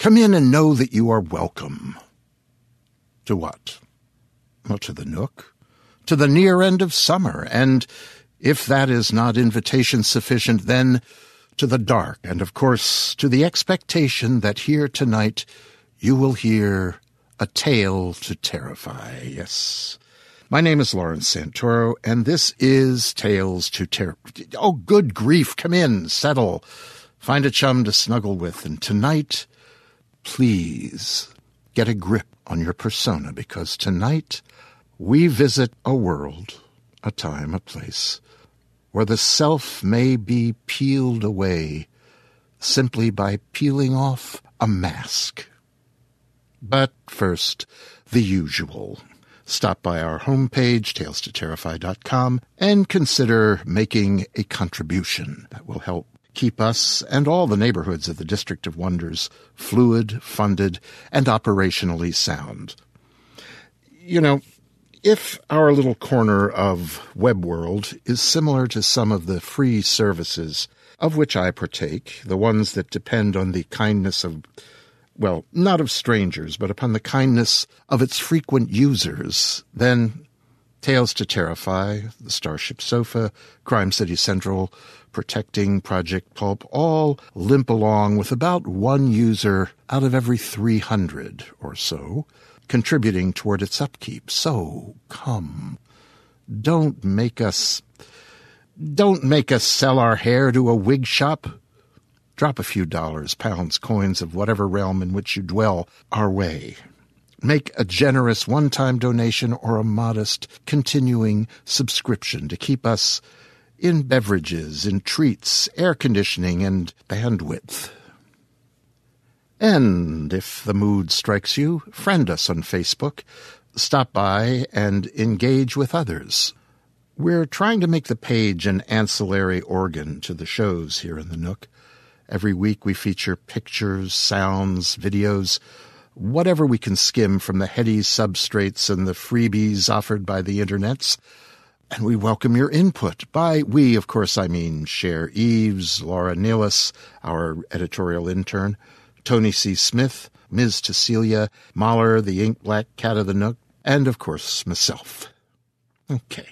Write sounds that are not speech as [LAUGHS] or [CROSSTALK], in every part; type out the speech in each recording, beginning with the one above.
come in and know that you are welcome. To what? Well, to the nook, to the near end of summer, and if that is not invitation sufficient, then to the dark, and of course to the expectation that here tonight you will hear a tale to terrify. Yes. My name is Lawrence Santoro, and this is Tales to Terror. Oh, good grief. Come in, settle, find a chum to snuggle with. And tonight, please get a grip on your persona because tonight we visit a world, a time, a place where the self may be peeled away simply by peeling off a mask. But first, the usual. Stop by our homepage, talestoterrify.com, and consider making a contribution that will help keep us and all the neighborhoods of the District of Wonders fluid, funded, and operationally sound. You know, if our little corner of web world is similar to some of the free services of which I partake, the ones that depend on the kindness of well, not of strangers, but upon the kindness of its frequent users, then Tales to Terrify, the Starship Sofa, Crime City Central, Protecting Project Pulp all limp along with about one user out of every 300 or so, contributing toward its upkeep. So come, don't make us, don't make us sell our hair to a wig shop. Drop a few dollars, pounds, coins of whatever realm in which you dwell our way. Make a generous one time donation or a modest continuing subscription to keep us in beverages, in treats, air conditioning, and bandwidth. And if the mood strikes you, friend us on Facebook, stop by and engage with others. We're trying to make the page an ancillary organ to the shows here in the Nook. Every week we feature pictures, sounds, videos, whatever we can skim from the heady substrates and the freebies offered by the internets. And we welcome your input. By we, of course, I mean Cher Eves, Laura Nealis, our editorial intern, Tony C. Smith, Ms. Cecilia, Mahler, the ink black cat of the nook, and of course, myself. Okay,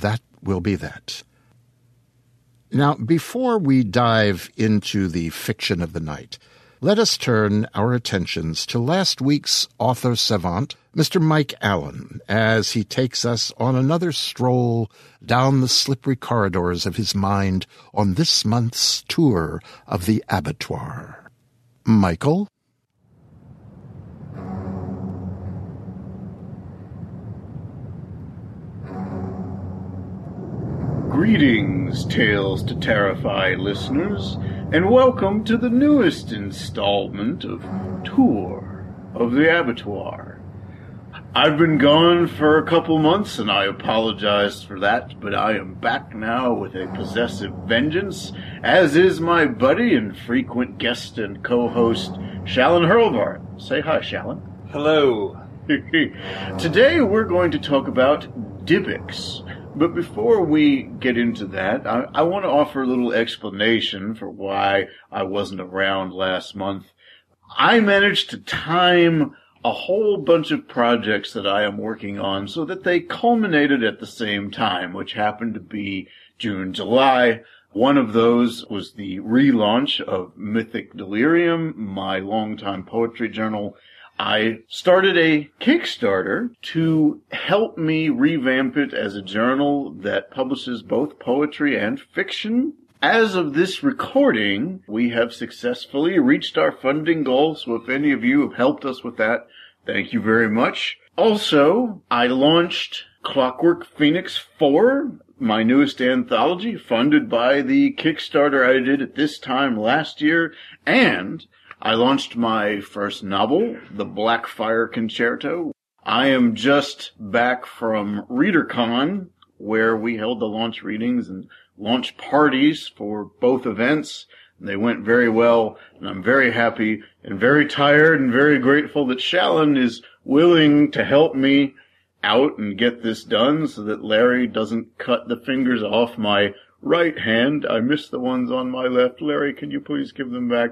that will be that. Now, before we dive into the fiction of the night, let us turn our attentions to last week's author savant, Mr. Mike Allen, as he takes us on another stroll down the slippery corridors of his mind on this month's tour of the abattoir. Michael? Greetings, Tales to Terrify listeners, and welcome to the newest installment of Tour of the Abattoir. I've been gone for a couple months and I apologize for that, but I am back now with a possessive vengeance, as is my buddy and frequent guest and co-host, Shalon Hurlbert. Say hi, Shalon. Hello. [LAUGHS] Today we're going to talk about Dybbuk. But before we get into that, I, I want to offer a little explanation for why I wasn't around last month. I managed to time a whole bunch of projects that I am working on so that they culminated at the same time, which happened to be June, July. One of those was the relaunch of Mythic Delirium, my longtime poetry journal, I started a Kickstarter to help me revamp it as a journal that publishes both poetry and fiction. As of this recording, we have successfully reached our funding goal, so if any of you have helped us with that, thank you very much. Also, I launched Clockwork Phoenix 4, my newest anthology, funded by the Kickstarter I did at this time last year, and I launched my first novel, The Blackfire Concerto. I am just back from ReaderCon, where we held the launch readings and launch parties for both events. They went very well, and I'm very happy and very tired and very grateful that Shalon is willing to help me out and get this done so that Larry doesn't cut the fingers off my right hand. I miss the ones on my left. Larry, can you please give them back?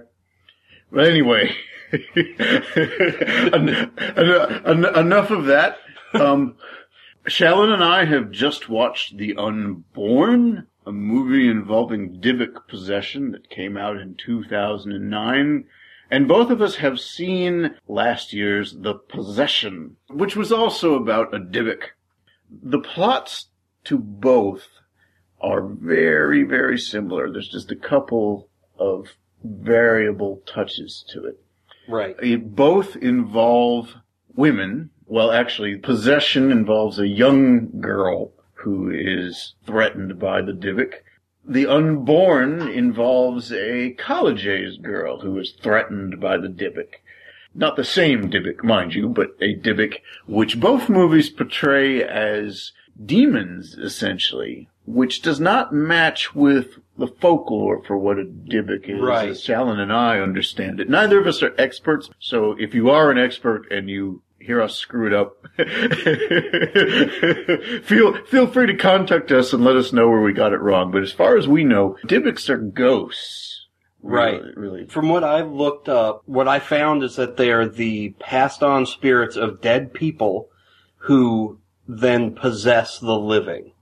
But anyway, [LAUGHS] en- en- en- enough of that. Um, Shalon and I have just watched The Unborn, a movie involving Dybbuk possession that came out in 2009. And both of us have seen last year's The Possession, which was also about a Dybbuk. The plots to both are very, very similar. There's just a couple of variable touches to it. Right. It both involve women. Well, actually, possession involves a young girl who is threatened by the Dybbuk. The unborn involves a college-age girl who is threatened by the Dybbuk. Not the same Dybbuk, mind you, but a Dybbuk which both movies portray as demons, essentially, which does not match with the folklore for what a Dybbuk is, Right. as Shalon and I understand it. Neither of us are experts, so if you are an expert and you hear us screw it up, [LAUGHS] feel feel free to contact us and let us know where we got it wrong. But as far as we know, Dybbuks are ghosts. Right. Really, really. From what I've looked up, what I found is that they are the passed on spirits of dead people who then possess the living.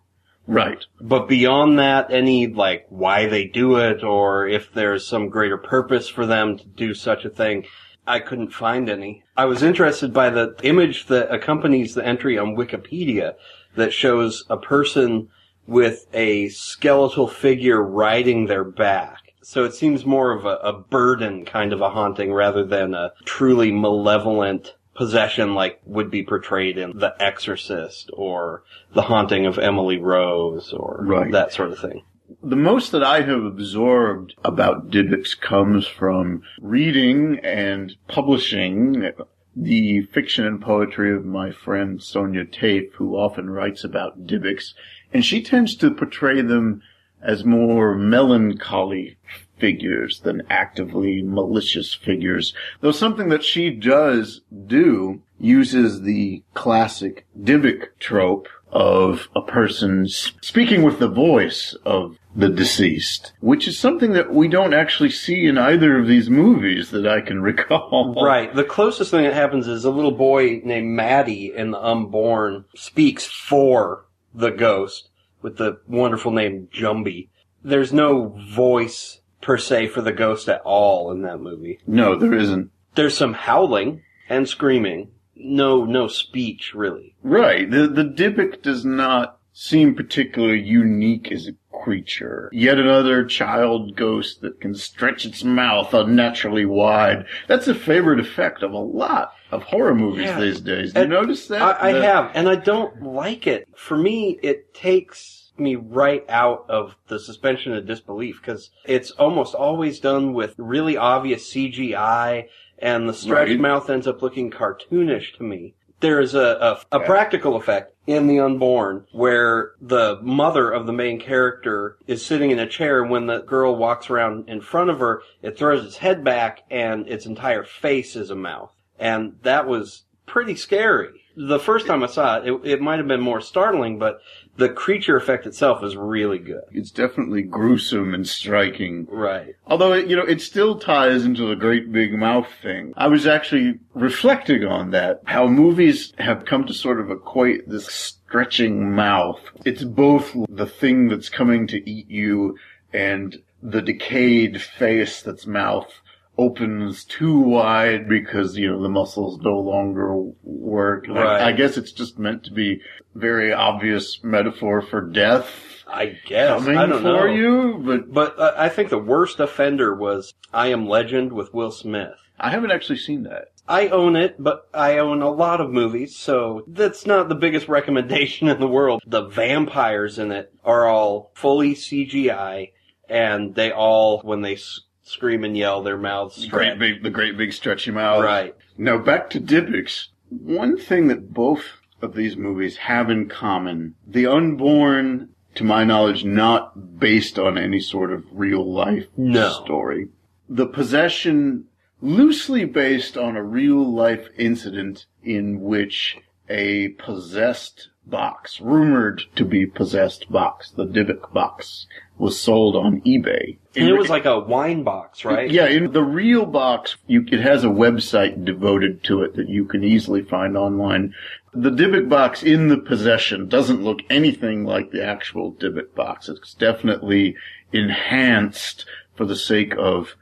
Right. But beyond that, any like why they do it or if there's some greater purpose for them to do such a thing, I couldn't find any. I was interested by the image that accompanies the entry on Wikipedia that shows a person with a skeletal figure riding their back. So it seems more of a, a burden kind of a haunting rather than a truly malevolent possession like would be portrayed in The Exorcist or The Haunting of Emily Rose or Right. that sort of thing. The most that I have absorbed about Dybbuk's comes from reading and publishing the fiction and poetry of my friend Sonya Taaffe, who often writes about Dybbuk's, and she tends to portray them as more melancholy figures than actively malicious figures. Though something that she does do uses the classic Dybbuk trope of a person speaking with the voice of the deceased, which is something that we don't actually see in either of these movies that I can [LAUGHS] recall. Right. The closest thing that happens is a little boy named Maddie in the Unborn speaks for the ghost with the wonderful name Jumby. There's no voice per se for the ghost at all in that movie. No, there isn't. There's some howling and screaming. No, no speech really. Right. The the Dybbuk does not seem particularly unique as a creature. Yet another child ghost that can stretch its mouth unnaturally wide. That's a favorite effect of a lot of horror movies Yeah. these days. Do you And notice that? I, I The- have, and I don't like it. For me, it takes me right out of the suspension of disbelief because it's almost always done with really obvious CGI, and the stretched Right. mouth ends up looking cartoonish to me. There's a, a, a practical effect in The Unborn where the mother of the main character is sitting in a chair and when the girl walks around in front of her, it throws its head back and its entire face is a mouth. And that was pretty scary. The first time I saw it, it, it might have been more startling, but the creature effect itself is really good. It's definitely gruesome and striking. Right. Although, it, you know, it still ties into the great big mouth thing. I was actually reflecting on that, how movies have come to sort of equate this stretching mouth. It's both the thing that's coming to eat you and the decayed face that's mouth opens too wide because, you know, the muscles no longer work. And I- Right. I guess it's just meant to be very obvious metaphor for death I guess. coming I don't for know. you, but But uh, I think the worst offender was I Am Legend with Will Smith. I haven't actually seen that. I own it, but I own a lot of movies, so that's not the biggest [LAUGHS] recommendation in the world. The vampires in it are all fully CGI, and they all, when they scream and yell, their mouths The great big, the great big stretchy mouth. Right. Now back to Dybbuk's. One thing that both of these movies have in common: the unborn, to my knowledge, not based on any sort of real life No. story. The possession, loosely based on a real life incident in which a possessed box, rumored to be possessed box, the Dybbuk box, was sold on eBay. And it was like a wine box, right? Yeah, in the real box, you, it has a website devoted to it that you can easily find online. The Dybbuk box in the possession doesn't look anything like the actual Dybbuk box. It's definitely enhanced for the sake of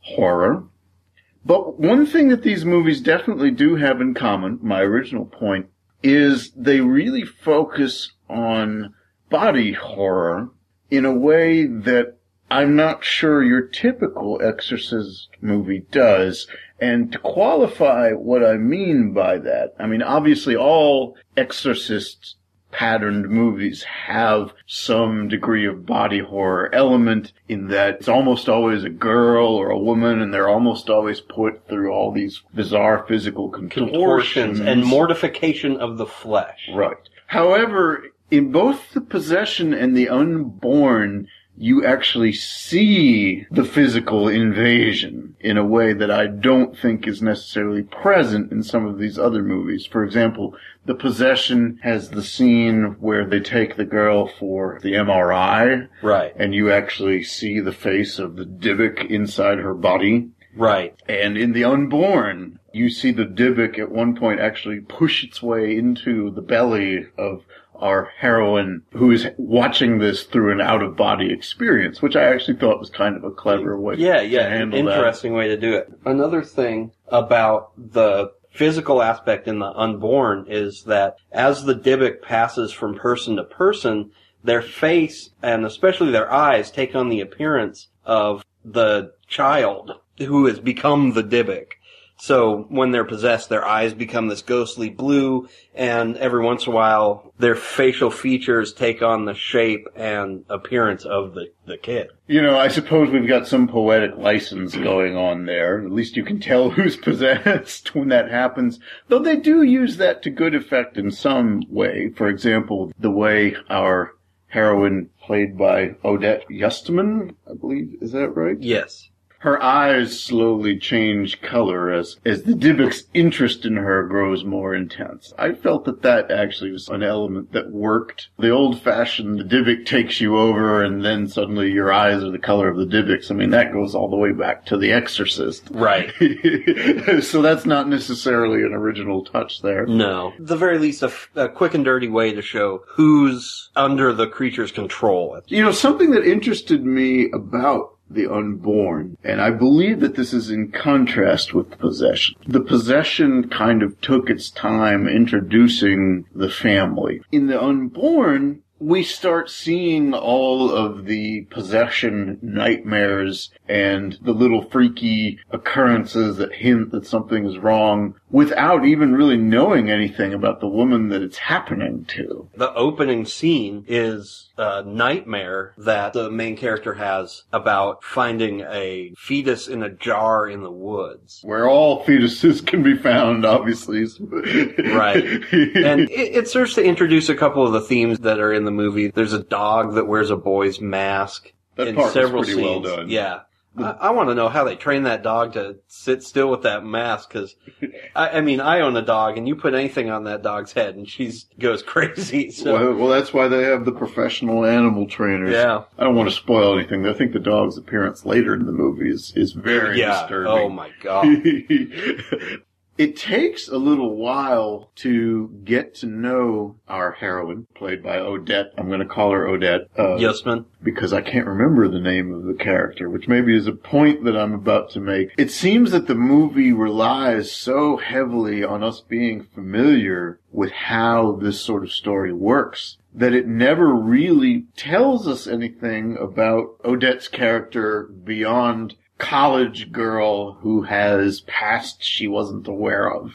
horror. But one thing that these movies definitely do have in common, my original point, is they really focus on body horror in a way that I'm not sure your typical Exorcist movie does. And to qualify what I mean by that, I mean, obviously all Exorcist patterned movies have some degree of body horror element in that it's almost always a girl or a woman and they're almost always put through all these bizarre physical contortions, Contortions and mortification of the flesh. Right. However, in both the possession and the unborn, you actually see the physical invasion in a way that I don't think is necessarily present in some of these other movies. For example, the possession has the scene where they take the girl for the MRI. Right. And you actually see the face of the Dybbuk inside her body. Right. And in the unborn, you see the Dybbuk at one point actually push its way into the belly of our heroine who is watching this through an out of body experience, which I actually thought was kind of a clever way Yeah, to yeah, handle interesting way to do it. Another thing about the physical aspect in the unborn is that as the Dybbuk passes from person to person, their face and especially their eyes take on the appearance of the child who has become the Dybbuk. So when they're possessed, their eyes become this ghostly blue, and every once in a while, their facial features take on the shape and appearance of the, the kid. You know, I suppose we've got some poetic license going on there. At least you can tell [LAUGHS] who's possessed when that happens. Though they do use that to good effect in some way. For example, the way our heroine, played by Odette Yustman, I believe, is that right? Yes. Her eyes slowly change color as, as the Dybbuk's interest in her grows more intense. I felt that that actually was an element that worked. The old fashioned, the Dybbuk takes you over and then suddenly your eyes are the color of the Dybbuk's. I mean, that goes all the way back to The Exorcist. Right. [LAUGHS] so that's not necessarily an original touch there. No. At the very least, a, f- a quick and dirty way to show who's under the creature's control. You know, something that interested me about the unborn. And I believe that this is in contrast with the possession. The possession kind of took its time introducing the family. In the unborn, we start seeing all of the possession nightmares and the little freaky occurrences that hint that something is wrong without even really knowing anything about the woman that it's happening to. The opening scene is a nightmare that the main character has about finding a fetus in a jar in the woods. Where all fetuses can be found, obviously. [LAUGHS] Right. and it, it serves to introduce a couple of the themes that are in the movie. There's a dog that wears a boy's mask. That in several well scenes. done. Yeah. I, I want to know how they train that dog to sit still with that mask because, [LAUGHS] I, I mean, I own a dog and you put anything on that dog's head and she goes [LAUGHS] crazy. So, Well, well, that's why they have the professional animal trainers. Yeah. I don't want to spoil anything. I think the dog's appearance later in the movie is, is very yeah. Oh disturbing. Oh my God. [LAUGHS] it takes a little while to get to know our heroine, played by Odette. I'm going to call her Odette. Uh, Yusman. because I can't remember the name of the character, which maybe is a point that I'm about to make. It seems that the movie relies so heavily on us being familiar with how this sort of story works that it never really tells us anything about Odette's character beyond college girl who has past she wasn't aware of.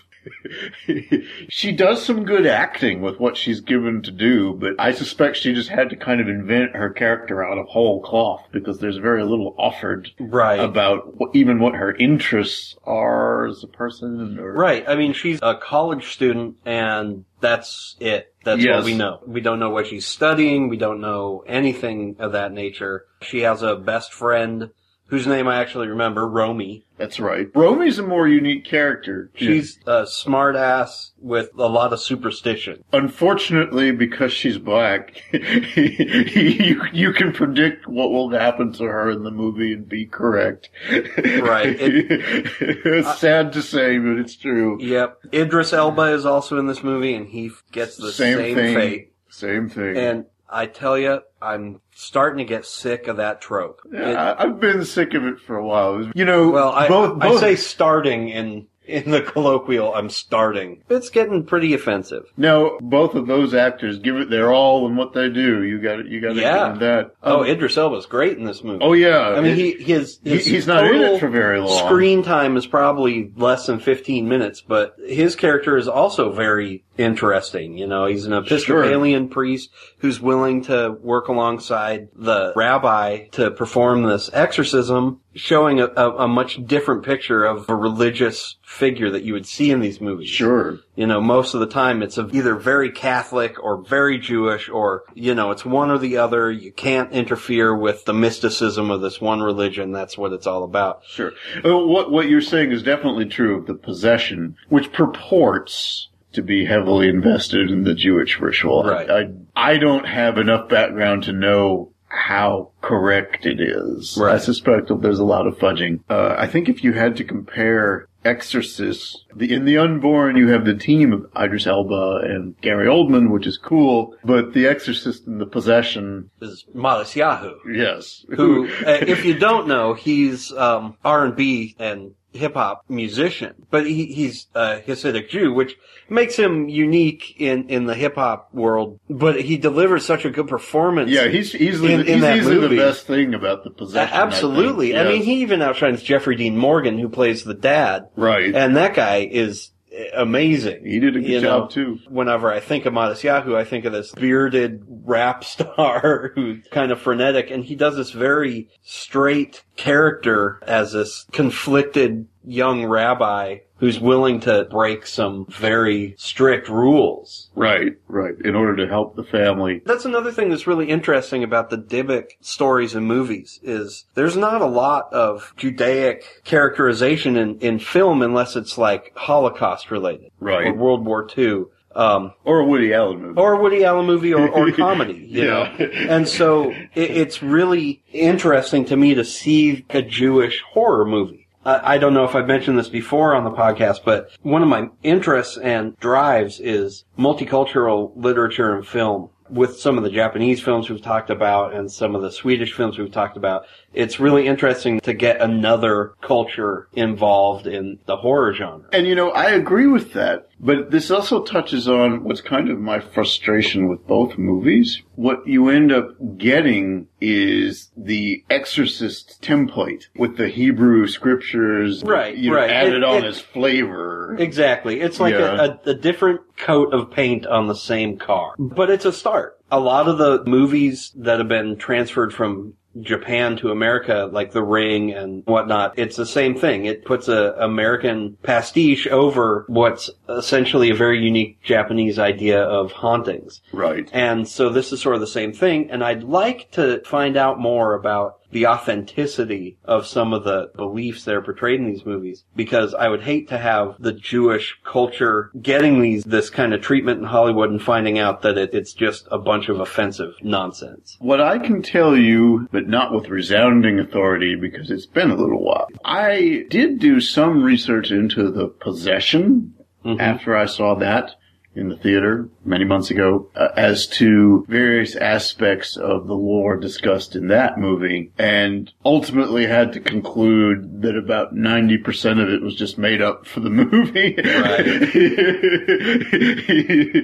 [LAUGHS] she does some good acting with what she's given to do, but I suspect she just had to kind of invent her character out of whole cloth because there's very little offered Right. about what, even what her interests are as a person. Or, Right. I mean, she's a college student and that's it. That's Yes. what we know. We don't know what she's studying. We don't know anything of that nature. She has a best friend whose name I actually remember, Romy. That's right. Romy's a more unique character. She's a smart ass with a lot of superstition. Unfortunately, because she's black, [LAUGHS] you, you can predict what will happen to her in the movie and be correct. Right. [LAUGHS] it's sad to say, but it's true. Yep. Idris Elba is also in this movie and he gets the Same same, thing. fate. Same thing. And I tell you, I'm starting to get sick of that trope. Yeah, I- I've been sick of it for a while. You know, Well, I, both, I say starting in in the [LAUGHS] colloquial. I'm starting. It's getting pretty offensive. no, both of those actors give it their all in what they do. You got it. You got to Yeah. give them that. Oh, Um, Idris Elba's great in this movie. oh yeah. I mean, It- he his, he- his he's not in it for very long. Screen time is probably less than 15 minutes, but his character is also very interesting. You know, he's an Episcopalian priest who's willing to work alongside the rabbi to perform this exorcism, showing a, a, a much different picture of a religious figure that you would see in these movies. Sure. You know, most of the time it's either very Catholic or very Jewish or, you know, it's one or the other. You can't interfere with the mysticism of this one religion. That's what it's all about. Sure. Uh, what what you're saying is definitely true of the possession, which purports to be heavily invested in the Jewish ritual. Right. I, I, don't have enough background to know how correct it is. I suspect that there's a lot of fudging. Uh, I think if you had to compare Exorcist, the, in the Unborn, you have the team of Idris Elba and Gary Oldman, which is cool, but the Exorcist and the Possession, Is Matisyahu, yes. who, [LAUGHS] uh, if you don't know, he's um, R&B and hip hop musician, but he, he's a Hasidic Jew, which makes him unique in, in the hip hop world. But he delivers such a good performance. Yeah, he's easily, In- in he's easily movie. the best thing about the possession. I think. absolutely. I, mean, he even outshines Jeffrey Dean Morgan, who plays the dad. right. And that guy is amazing. he did a good you job know. too. Whenever I think of Matisyahu, I think of this bearded rap [LAUGHS] star who's kind of frenetic, and he does this very straight character as this conflicted young rabbi who's willing to break some very strict rules. Right, right. In order to help the family. That's another thing that's really interesting about the Dybbuk stories and movies is there's not a lot of Judaic characterization in, in film unless it's like Holocaust related. Right. Or World War II. Um, Or a Woody Allen movie. or a Woody Allen movie or, or [LAUGHS] comedy, you know? And so it, it's really interesting to me to see a Jewish horror movie. I, don't know if I've mentioned this before on the podcast, but one of my interests and drives is multicultural literature and film. with some of the Japanese films we've talked about and some of the Swedish films we've talked about, it's really interesting to get another culture involved in the horror genre. And you know, I agree with that. But this also touches on what's kind of my frustration with both movies. What you end up getting is the Exorcist template with the Hebrew scriptures, Right, you know, right. added It- on it- as flavor. Exactly. It's like Yeah. a, a, a different coat of paint on the same car. But it's a start. A lot of the movies that have been transferred from Japan to America, like The Ring and whatnot, it's the same thing. It puts a American pastiche over what's essentially a very unique Japanese idea of hauntings. Right. And so this is sort of the same thing. And I'd like to find out more about the authenticity of some of the beliefs that are portrayed in these movies because I would hate to have the Jewish culture getting these, this kind of treatment in Hollywood and finding out that it, it's just a bunch of offensive nonsense. What I can tell you, but not with resounding authority because it's been a little while, I did do some research into the possession mm-hmm. after I saw that in the theater many months ago uh, as to various aspects of the lore discussed in that movie and ultimately had to conclude that about 90% of it was just made up for the [LAUGHS] movie.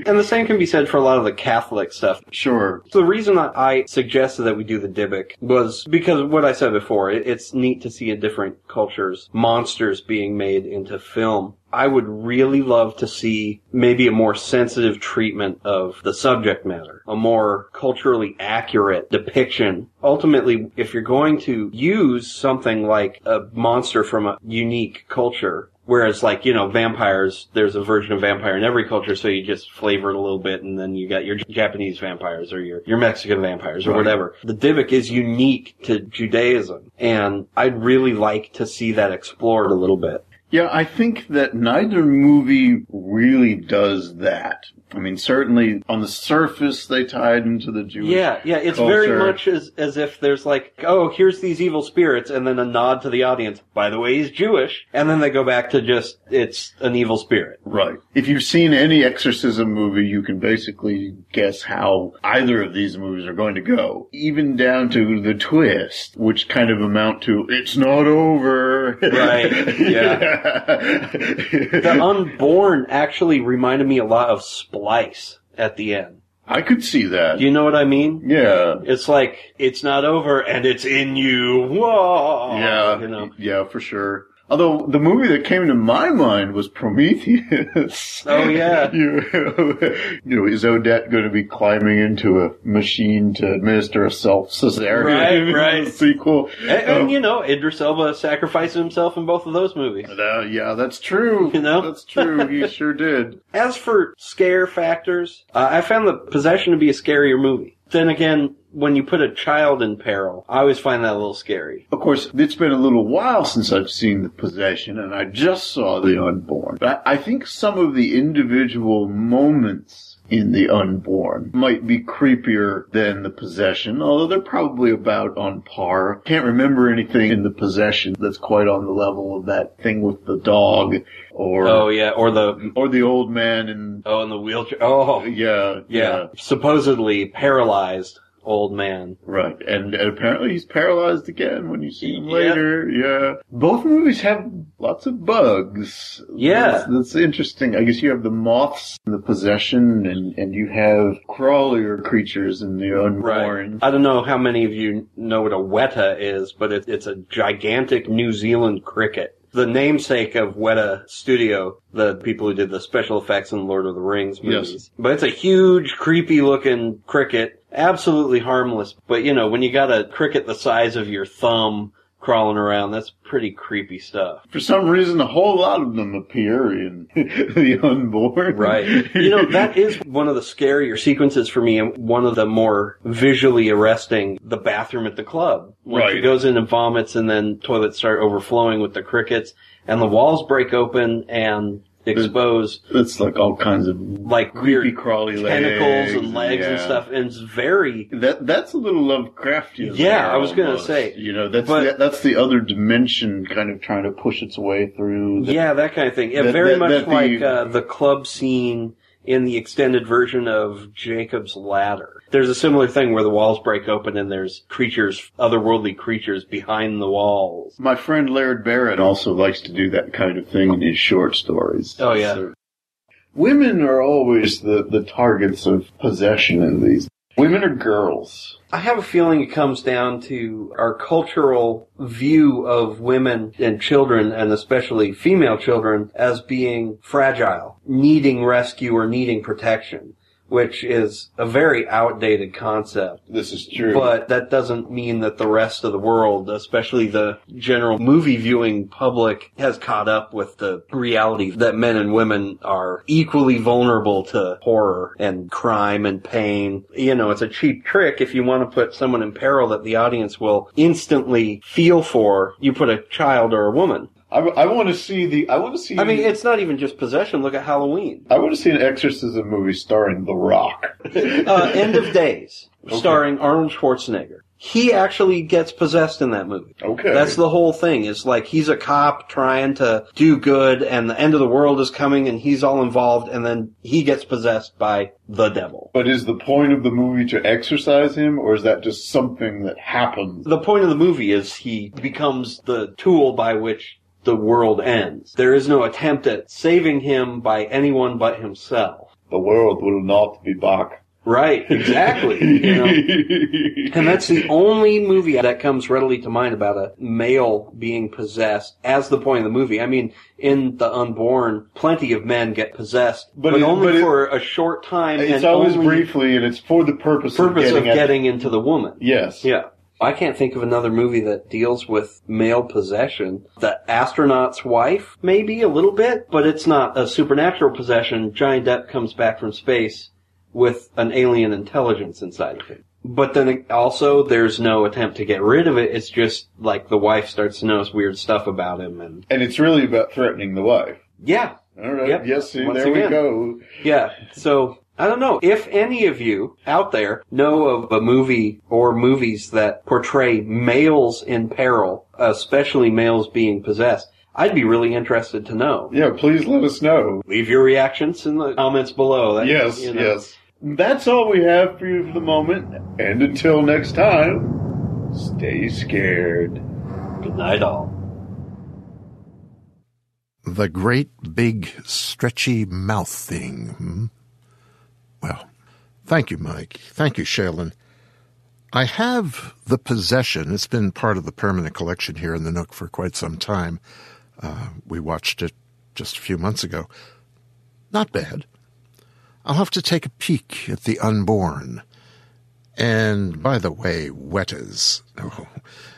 And the same can be said for a lot of the Catholic stuff. sure. So the reason that I suggested that we do the Dybbuk was because of what I said before. It, it's neat to see a different cultures, monsters being made into film. I would really love to see maybe a more sensitive treatment of the subject matter, a more culturally accurate depiction. Ultimately, if you're going to use something like a monster from a unique culture, Whereas, like, you know, vampires, there's a version of vampire in every culture, so you just flavor it a little bit, and then you got your Japanese vampires or your, your Mexican vampires or Right. whatever. The Dybbuk is unique to Judaism, and I'd really like to see that explored a little bit. Yeah, I think that neither movie really does that. I mean, certainly on the surface they tied into the Jewish. Yeah, yeah, it's very much as as if there's like, oh, here's these evil spirits, and then a nod to the audience. By the way, he's Jewish, and then they go back to just it's an evil spirit. Right. If you've seen any exorcism movie, you can basically guess how either of these movies are going to go. Even down to the twist, which kind of amount to, it's not over. Right, [LAUGHS] yeah. The unborn actually reminded me a lot of Splice at the end. I could see that. Do you know what I mean? yeah. It's like it's not over and it's in you. Whoa! Yeah, you know. yeah, for sure. Although the movie that came to my mind was Prometheus. [LAUGHS] Oh, yeah. [LAUGHS] you, know, is Odette going to be climbing into a machine to administer a self cesarean Right, [LAUGHS] right. sequel? And, and Oh, you know, Idris Elba sacrificed himself in both of those movies. uh, yeah, that's true. You know? that's true. He sure did. As for scare factors, uh, I found the possession to be a scarier movie. Then again, when you put a child in peril, I always find that a little scary. Of course, it's been a little while since I've seen The Possession, and I just saw The Unborn. But I think some of the individual moments in The Unborn might be creepier than The Possession, although they're probably about on par. Can't remember anything in The Possession that's quite on the level of that thing with the dog, or Oh yeah, or the or the old man in oh in the wheelchair. Oh yeah, yeah, supposedly paralyzed old man. Right, and, and apparently he's paralyzed again when you see him Yeah. later. Yeah, both movies have lots of bugs. Yeah. that's, that's interesting. I guess you have the moths in the possession, and and you have crawlier creatures in the unborn. I don't know how many of you know what a weta is, but it, it's a gigantic New Zealand cricket. The namesake of Weta Studio, the people who did the special effects in Lord of the Rings movies. Yes. But it's a huge, creepy looking cricket. Absolutely harmless. But you know, when you got a cricket the size of your thumb crawling around, that's pretty creepy stuff. For some reason, a whole lot of them appear in [LAUGHS] the unborn. Right. You know, that is one of the scarier sequences for me and one of the more visually arresting, the bathroom at the club. When she goes in and vomits and then toilets start overflowing with the crickets and the walls break open and expose It's like all kinds of like creepy weird crawly tentacles legs and legs and stuff. And it's very, That that's a little Lovecraftian. Yeah, I was gonna say. you know, that's But- the, that's the other dimension kind of trying to push its way through. The, yeah, that kind of thing. Yeah, that- very that- much that the- like uh, the club scene in the extended version of Jacob's Ladder. There's a similar thing where the walls break open and there's creatures, otherworldly creatures behind the walls. My friend Laird Barron also likes to do that kind of thing in his short stories. Oh, yeah. So- women are always the, the targets of possession in these. Women are girls. I have a feeling it comes down to our cultural view of women and children, and especially female children, as being fragile, needing rescue or needing protection, which is a very outdated concept. This is true. But that doesn't mean that the rest of the world, especially the general movie viewing public, has caught up with the reality that men and women are equally vulnerable to horror and crime and pain. You know, it's a cheap trick if you want to put someone in peril that the audience will instantly feel for. You put a child or a woman. I, want to see the. I want to see. I mean, it's not even just possession. Look at Halloween. I want to see an exorcism movie starring The Rock. [LAUGHS] uh, End of Days, [LAUGHS] starring Arnold Schwarzenegger. He actually gets possessed in that movie. Okay. That's the whole thing. Is like he's a cop trying to do good, and the end of the world is coming, and he's all involved, and then he gets possessed by the devil. But is the point of the movie to exorcise him, or is that just something that happens? The point of the movie is he becomes the tool by which the world ends. There is no attempt at saving him by anyone but himself. The world will not be back. Right, exactly. you know? [LAUGHS] And that's the only movie that comes readily to mind about a male being possessed as the point of the movie. I mean, in The Unborn, plenty of men get possessed, but, But it- only but it- for a short time It's and always briefly, and it's for the purpose, purpose of of getting, at- getting into the woman. Yes. Yeah. I can't think of another movie that deals with male possession. The astronaut's wife, maybe a little bit, but it's not a supernatural possession. Johnny Depp comes back from space with an alien intelligence inside of him. But then also, there's no attempt to get rid of it. It's just like the wife starts to notice weird stuff about him, and And it's really about threatening the wife. yeah, All right. Yep. Yes, see, Once there we again. go. Yeah. So I don't know if any of you out there know of a movie or movies that portray males in peril, especially males being possessed. I'd be really interested to know. Yeah, please let us know. Leave your reactions in the comments below. That- Yes, you know. yes. That's all we have for you for the moment. And until next time, stay scared. Good night, all. The great big stretchy mouth thing. Hmm? Well, thank you, Mike. Thank you, Shaylin. I have the possession. It's been part of the permanent collection here in the Nook for quite some time. Uh, we watched it just a few months ago. Not bad. I'll have to take a peek at the unborn. And by the way, Wetas. Oh,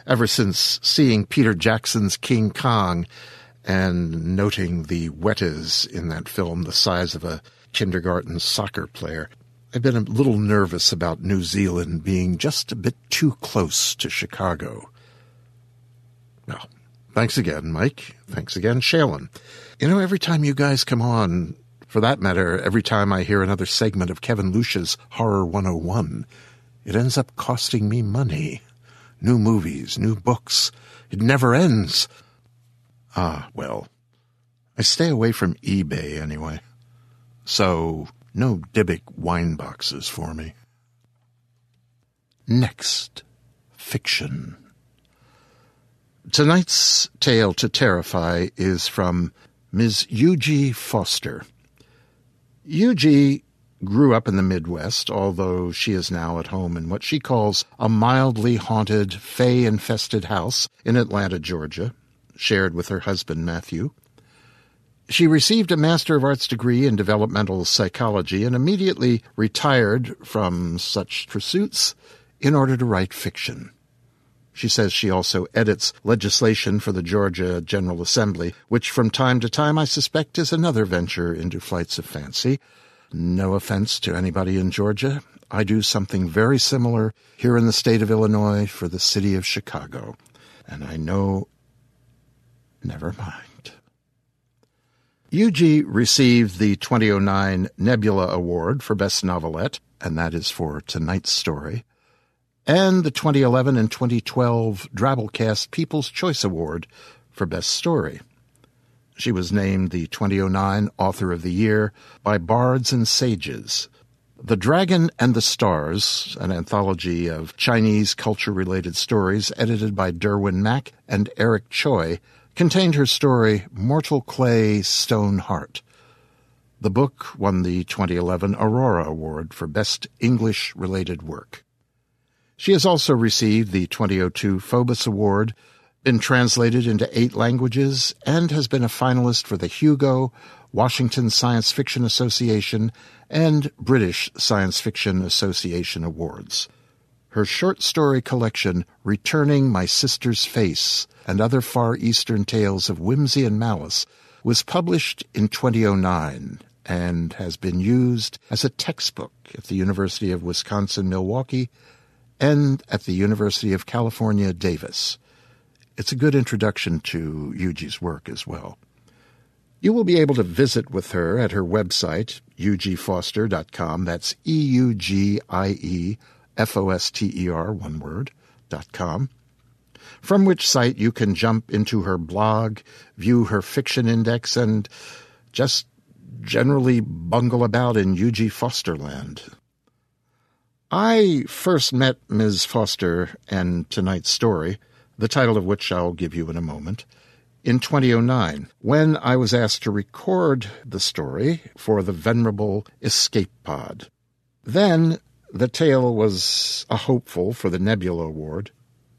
ever since seeing Peter Jackson's King Kong and noting the Wetas in that film, the size of a kindergarten soccer player, I've been a little nervous about New Zealand being just a bit too close to Chicago. Well, thanks again, Mike. Thanks again, Shaylin. You know, every time you guys come on, for that matter, every time I hear another segment of Kevin Lucia's Horror 101, it ends up costing me money. New movies, new books. It never ends. Ah, well, I stay away from eBay anyway. So, no Dybbuk wine boxes for me. Next, fiction. Tonight's tale to terrify is from Ms. Eugie Foster. Eugie grew up in the Midwest, although she is now at home in what she calls a mildly haunted, fey infested house in Atlanta, Georgia, shared with her husband Matthew. She received a Master of Arts degree in developmental psychology and immediately retired from such pursuits in order to write fiction. She says she also edits legislation for the Georgia General Assembly, which from time to time I suspect is another venture into flights of fancy. No offense to anybody in Georgia. I do something very similar here in the state of Illinois for the city of Chicago. And I know. Never mind. Eugie received the 2009 Nebula Award for Best Novelette, and that is for tonight's story, and the 2011 and 2012 Drabblecast People's Choice Award for Best Story. She was named the 2009 Author of the Year by Bards and Sages. The Dragon and the Stars, an anthology of Chinese culture related stories edited by Derwin Mak and Eric Choi, contained her story Mortal Clay Stone Heart. The book won the 2011 Aurora Award for Best English Related Work. She has also received the 2002 Phobos Award, been translated into eight languages, and has been a finalist for the Hugo, Washington Science Fiction Association, and British Science Fiction Association Awards. Her short story collection, Returning My Sister's Face and Other Far Eastern Tales of Whimsy and Malice, was published in 2009 and has been used as a textbook at the University of Wisconsin Milwaukee and at the University of California, Davis. It's a good introduction to Eugie's work as well. You will be able to visit with her at her website, eugiefoster.com. That's E U G I E F O S T E R, one word, dot com. From which site you can jump into her blog, view her fiction index, and just generally bungle about in Eugie Fosterland. I first met Ms. Foster and tonight's story, the title of which I'll give you in a moment, in 2009 when I was asked to record the story for the venerable Escape Pod. Then the tale was a hopeful for the Nebula Award.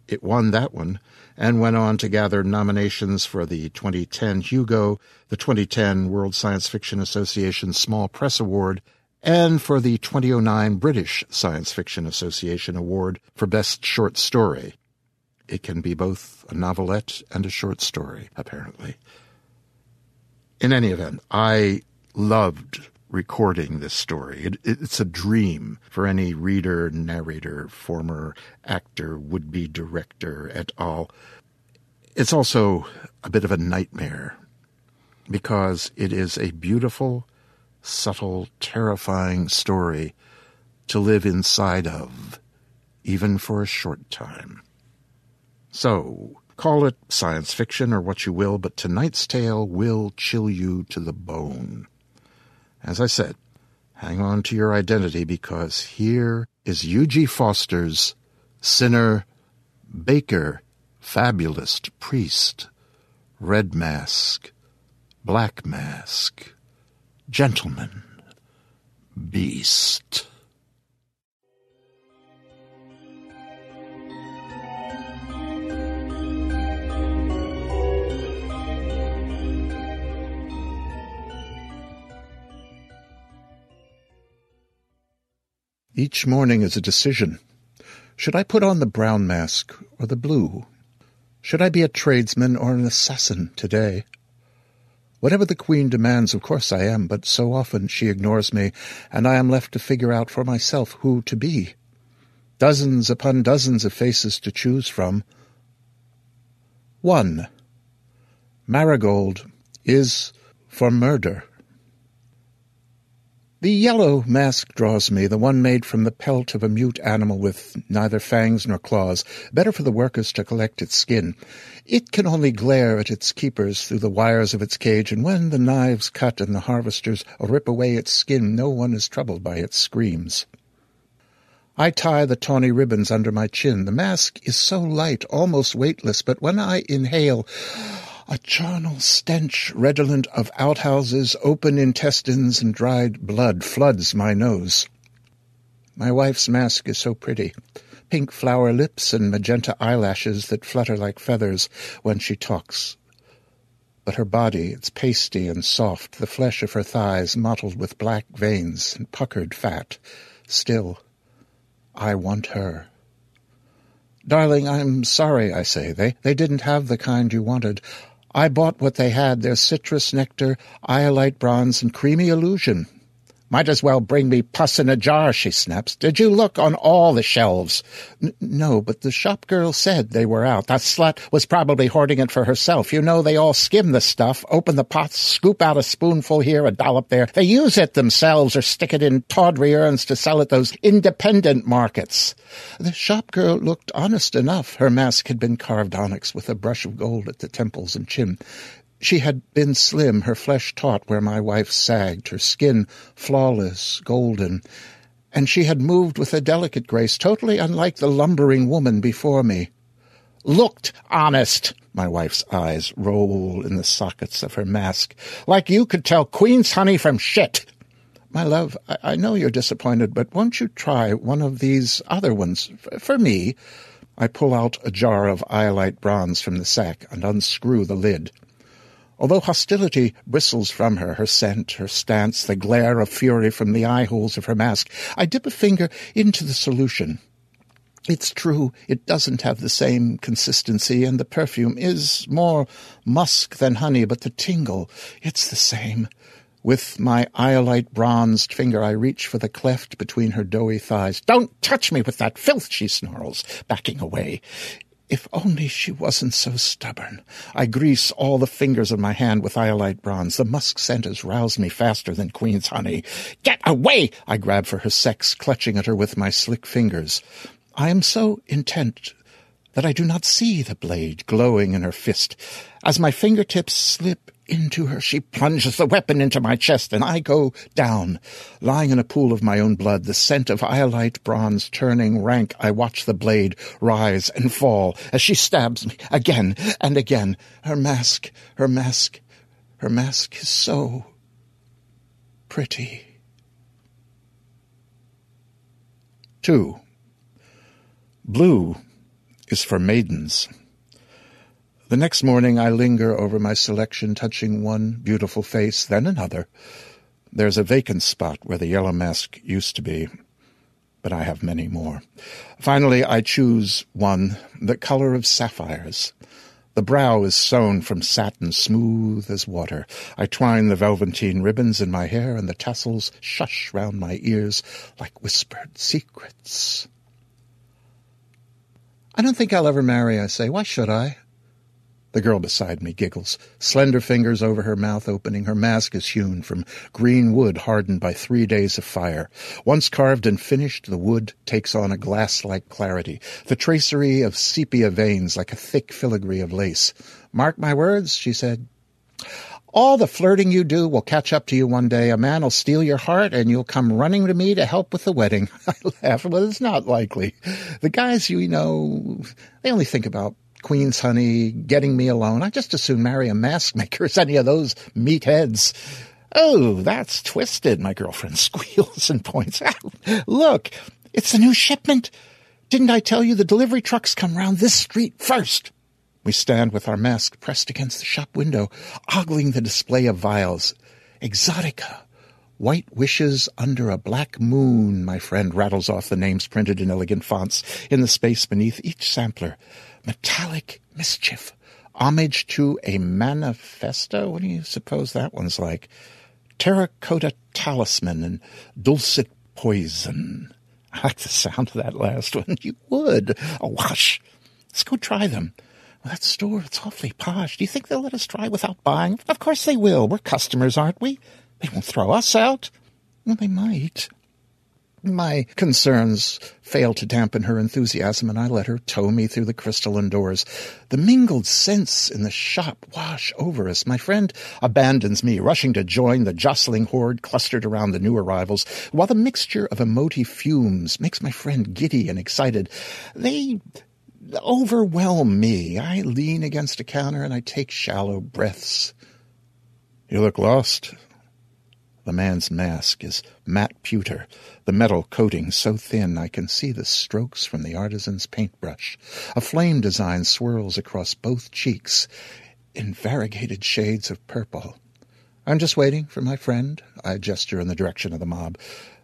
It won that one and went on to gather nominations for the 2010 Hugo, the 2010 World Science Fiction Association Small Press Award, and for the 2009 British Science Fiction Association Award for Best Short Story. It can be both a novelette and a short story, apparently. In any event, I loved recording this story. It, it's a dream for any reader, narrator, former actor, would be director et al. It's also a bit of a nightmare because it is a beautiful, subtle, terrifying story to live inside of, even for a short time. So, call it science fiction or what you will, but tonight's tale will chill you to the bone. As I said, hang on to your identity because here is Eugie Foster's sinner, baker, fabulist, priest, red mask, black mask, gentleman, beast. Each morning is a decision. Should I put on the brown mask or the blue? Should I be a tradesman or an assassin today? Whatever the Queen demands, of course I am, but so often she ignores me, and I am left to figure out for myself who to be. Dozens upon dozens of faces to choose from. One. Marigold is for murder. The yellow mask draws me, the one made from the pelt of a mute animal with neither fangs nor claws, better for the workers to collect its skin. It can only glare at its keepers through the wires of its cage, and when the knives cut and the harvesters rip away its skin, no one is troubled by its screams. I tie the tawny ribbons under my chin. The mask is so light, almost weightless, but when I inhale, a charnel stench redolent of outhouses, open intestines, and dried blood floods my nose. My wife's mask is so pretty. Pink flower lips and magenta eyelashes that flutter like feathers when she talks. But her body, it's pasty and soft, the flesh of her thighs mottled with black veins and puckered fat. Still, I want her. Darling, I'm sorry, I say. They, they didn't have the kind you wanted. I bought what they had, their citrus nectar, iolite bronze, and creamy illusion. Might as well bring me pus in a jar, she snaps. Did you look on all the shelves? N- no, but the shop girl said they were out. That slut was probably hoarding it for herself. You know, they all skim the stuff, open the pots, scoop out a spoonful here, a dollop there. They use it themselves or stick it in tawdry urns to sell at those independent markets. The shop girl looked honest enough. Her mask had been carved onyx with a brush of gold at the temples and chin. She had been slim, her flesh taut where my wife sagged, her skin flawless, golden, and she had moved with a delicate grace, totally unlike the lumbering woman before me. Looked honest, my wife's eyes roll in the sockets of her mask, like you could tell Queen's honey from shit. My love, I, I know you're disappointed, but won't you try one of these other ones f- for me? I pull out a jar of iolite bronze from the sack and unscrew the lid. Although hostility bristles from her, her scent, her stance, the glare of fury from the eye holes of her mask, I dip a finger into the solution. It's true, it doesn't have the same consistency, and the perfume is more musk than honey, but the tingle, it's the same. With my iolite bronzed finger, I reach for the cleft between her doughy thighs. Don't touch me with that filth, she snarls, backing away. If only she wasn't so stubborn. I grease all the fingers of my hand with iolite bronze. The musk scent has roused me faster than queen's honey. Get away! I grab for her sex, clutching at her with my slick fingers. I am so intent that I do not see the blade glowing in her fist. As my fingertips slip into her, she plunges the weapon into my chest, and I go down. Lying in a pool of my own blood, the scent of iolite bronze turning rank, I watch the blade rise and fall as she stabs me again and again. Her mask, her mask, her mask is so pretty. Two. Blue is for maidens. The next morning I linger over my selection, touching one beautiful face, then another. There's a vacant spot where the yellow mask used to be, but I have many more. Finally, I choose one, the color of sapphires. The brow is sewn from satin smooth as water. I twine the velveteen ribbons in my hair, and the tassels shush round my ears like whispered secrets. I don't think I'll ever marry, I say. Why should I? The girl beside me giggles, slender fingers over her mouth opening. Her mask is hewn from green wood hardened by three days of fire. Once carved and finished, the wood takes on a glass-like clarity, the tracery of sepia veins like a thick filigree of lace. Mark my words, she said. All the flirting you do will catch up to you one day. A man will steal your heart and you'll come running to me to help with the wedding. [LAUGHS] I laugh, but it's not likely. The guys you know, they only think about Queen's Honey, getting me alone. I just as soon marry a mask maker as any of those meatheads. Oh, that's twisted, my girlfriend [LAUGHS] squeals and points out. Look, it's the new shipment. Didn't I tell you the delivery trucks come round this street first? We stand with our mask pressed against the shop window, ogling the display of vials. Exotica. White wishes under a black moon, my friend rattles off the names printed in elegant fonts in the space beneath each sampler. Metallic mischief. Homage to a manifesto? What do you suppose that one's like? Terracotta talisman and dulcet poison. I like the sound of that last one. [LAUGHS] You would. Oh, hush. Let's go try them. Well, that store, it's awfully posh. Do you think they'll let us try without buying? Of course they will. We're customers, aren't we? They won't throw us out. Well, they might. My concerns fail to dampen her enthusiasm, and I let her tow me through the crystalline doors. The mingled scents in the shop wash over us. My friend abandons me, rushing to join the jostling horde clustered around the new arrivals, while the mixture of emotive fumes makes my friend giddy and excited. They overwhelm me. I lean against a counter and I take shallow breaths. You look lost, the man's mask is matte pewter, the metal coating so thin I can see the strokes from the artisan's paintbrush. A flame design swirls across both cheeks in variegated shades of purple. I'm just waiting for my friend. I gesture in the direction of the mob.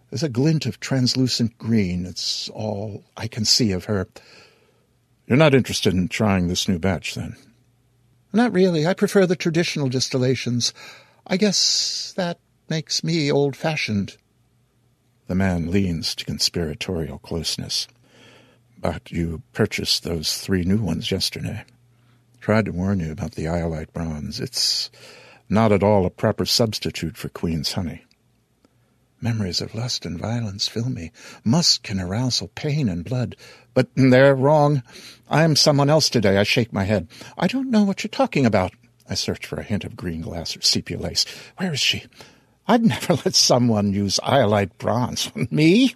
There's a glint of translucent green. It's all I can see of her. You're not interested in trying this new batch, then? Not really. I prefer the traditional distillations. I guess that makes me old-fashioned. The man leans to conspiratorial closeness. But you purchased those three new ones yesterday. Tried to warn you about the iolite bronze. It's not at all a proper substitute for queen's honey. Memories of lust and violence fill me. Musk and arousal, pain and blood. But they're wrong. I am someone else today. I shake my head. I don't know what you're talking about. I search for a hint of green glass or sepia lace. Where is she? I'd never [LAUGHS] let someone use iolite bronze. On [LAUGHS] me?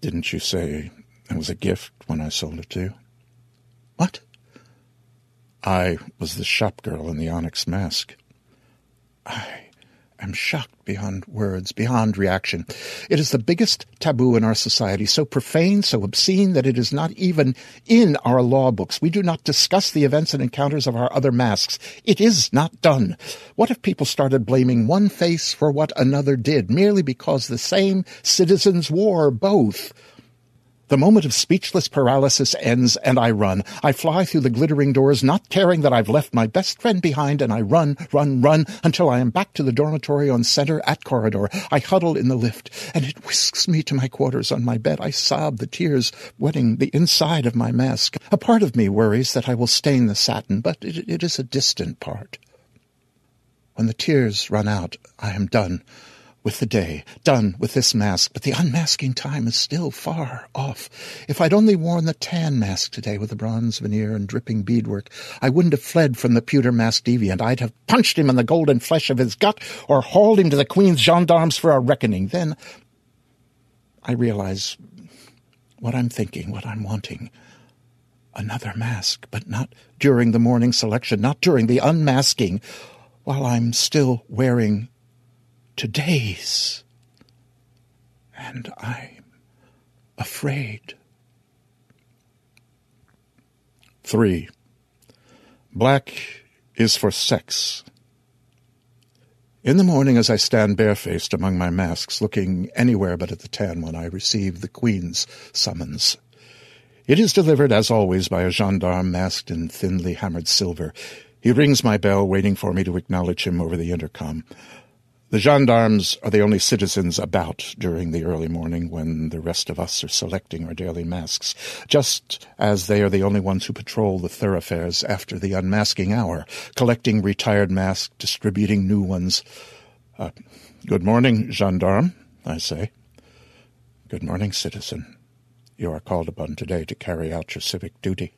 Didn't you say it was a gift when I sold it to you? What? I was the shop girl in the onyx mask. I am shocked beyond words, beyond reaction. It is the biggest taboo in our society, so profane, so obscene that it is not even in our law books. We do not discuss the events and encounters of our other masks. It is not done. What if people started blaming one face for what another did, merely because the same citizens wore both? The moment of speechless paralysis ends, and I run. I fly through the glittering doors, not caring that I've left my best friend behind, and I run, run, run, until I am back to the dormitory on center at corridor. I huddle in the lift, and it whisks me to my quarters on my bed. I sob, the tears wetting the inside of my mask. A part of me worries that I will stain the satin, but it, it is a distant part. When the tears run out, I am done with the day, done with this mask, but the unmasking time is still far off. If I'd only worn the tan mask today with the bronze veneer and dripping beadwork, I wouldn't have fled from the pewter masked deviant. I'd have punched him in the golden flesh of his gut or hauled him to the Queen's gendarmes for a reckoning. Then I realize what I'm thinking, what I'm wanting. Another mask, but not during the morning selection, not during the unmasking, while I'm still wearing today's. And I'm afraid. 3. Black is for sex. In the morning, as I stand barefaced among my masks, looking anywhere but at the tan one, I receive the Queen's summons. It is delivered, as always, by a gendarme masked in thinly hammered silver. He rings my bell, waiting for me to acknowledge him over the intercom. The gendarmes are the only citizens about during the early morning when the rest of us are selecting our daily masks, just as they are the only ones who patrol the thoroughfares after the unmasking hour, collecting retired masks, distributing new ones. Uh, good morning, gendarme, I say. Good morning, citizen. You are called upon today to carry out your civic duty.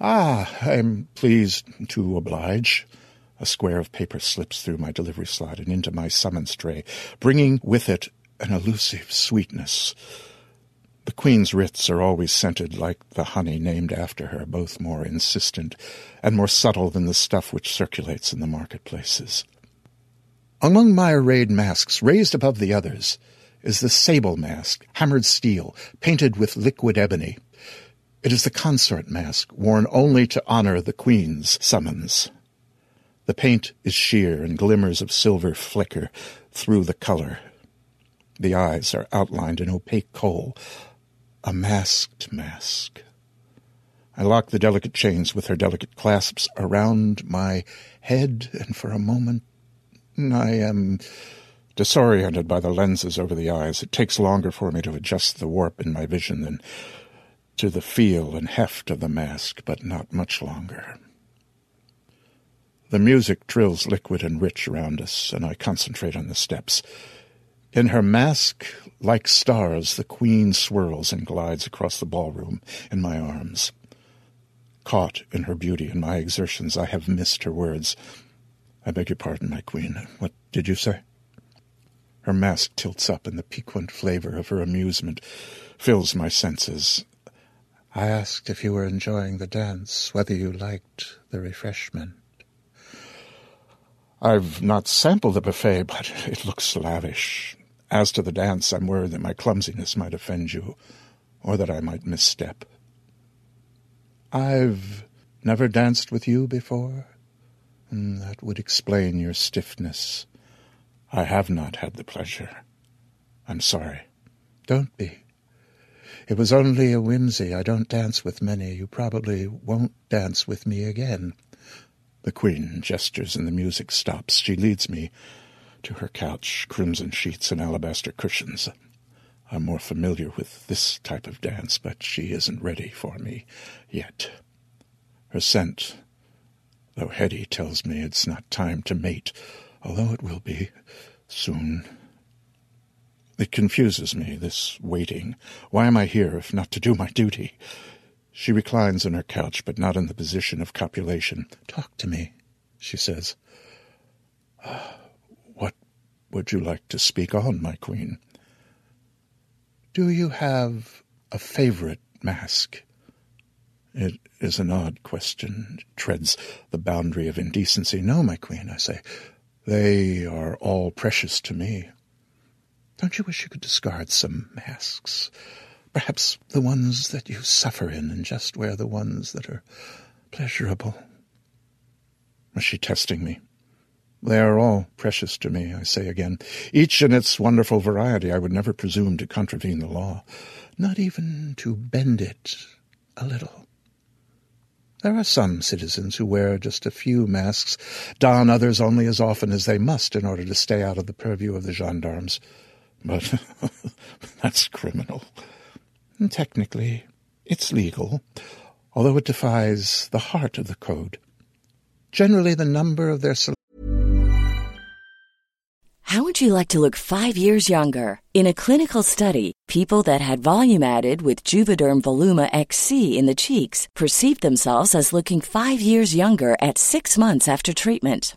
Ah, I'm pleased to oblige. A square of paper slips through my delivery slot and into my summons tray, bringing with it an elusive sweetness. The Queen's writs are always scented like the honey named after her, both more insistent and more subtle than the stuff which circulates in the marketplaces. Among my arrayed masks, raised above the others, is the sable mask, hammered steel, painted with liquid ebony. It is the consort mask, worn only to honor the Queen's summons. The paint is sheer, and glimmers of silver flicker through the color. The eyes are outlined in opaque coal, a masked mask. I lock the delicate chains with her delicate clasps around my head, and for a moment I am disoriented by the lenses over the eyes. It takes longer for me to adjust the warp in my vision than to the feel and heft of the mask, but not much longer. The music trills liquid and rich around us, and I concentrate on the steps. In her mask, like stars, the queen swirls and glides across the ballroom in my arms. Caught in her beauty and my exertions, I have missed her words. I beg your pardon, my queen. What did you say? Her mask tilts up, and the piquant flavor of her amusement fills my senses. I asked if you were enjoying the dance, whether you liked the refreshment. I've not sampled the buffet, but it looks lavish. As to the dance, I'm worried that my clumsiness might offend you, or that I might misstep. I've never danced with you before. Hmm, that would explain your stiffness. I have not had the pleasure. I'm sorry. Don't be. It was only a whimsy. I don't dance with many. You probably won't dance with me again. The Queen gestures and the music stops. She leads me to her couch, crimson sheets and alabaster cushions. I'm more familiar with this type of dance, but she isn't ready for me yet. Her scent, though heady, tells me it's not time to mate, although it will be soon. It confuses me, this waiting. Why am I here if not to do my duty? She reclines on her couch, but not in the position of copulation. Talk to me, she says. Ah, what would you like to speak on, my queen? Do you have a favorite mask? It is an odd question. It treads the boundary of indecency. No, my queen, I say. They are all precious to me. Don't you wish you could discard some masks? Perhaps the ones that you suffer in, and just wear the ones that are pleasurable. Was she testing me? They are all precious to me, I say again. Each in its wonderful variety. I would never presume to contravene the law, not even to bend it a little. There are some citizens who wear just a few masks, don others only as often as they must in order to stay out of the purview of the gendarmes. But [LAUGHS] that's criminal. And technically, it's legal, although it defies the heart of the code. Generally, the number of their How would you like to look five years younger? In a clinical study, people that had volume added with Juvederm Voluma XC in the cheeks perceived themselves as looking five years younger at six months after treatment.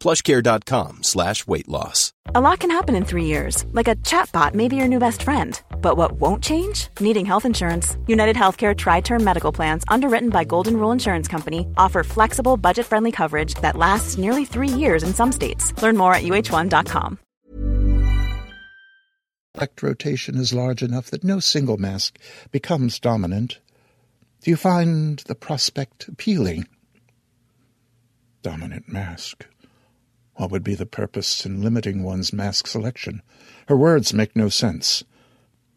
plushcare.com slash weight loss. A lot can happen in three years, like a chatbot may be your new best friend. But what won't change? Needing health insurance. United Healthcare Tri Term Medical Plans, underwritten by Golden Rule Insurance Company, offer flexible, budget friendly coverage that lasts nearly three years in some states. Learn more at uh1.com. Elect rotation is large enough that no single mask becomes dominant. Do you find the prospect appealing? Dominant mask. What would be the purpose in limiting one's mask selection? Her words make no sense.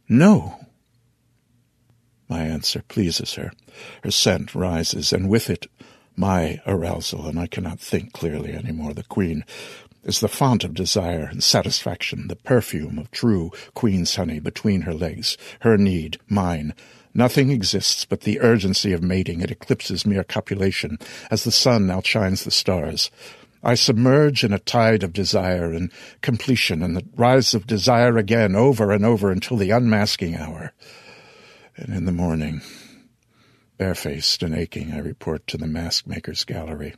No. My answer pleases her. Her scent rises, and with it my arousal, and I cannot think clearly any more. The queen is the font of desire and satisfaction, the perfume of true queen's honey between her legs, her need, mine. Nothing exists but the urgency of mating. It eclipses mere copulation, as the sun outshines the stars. I submerge in a tide of desire and completion, and the rise of desire again, over and over until the unmasking hour. And in the morning, barefaced and aching, I report to the mask maker's gallery.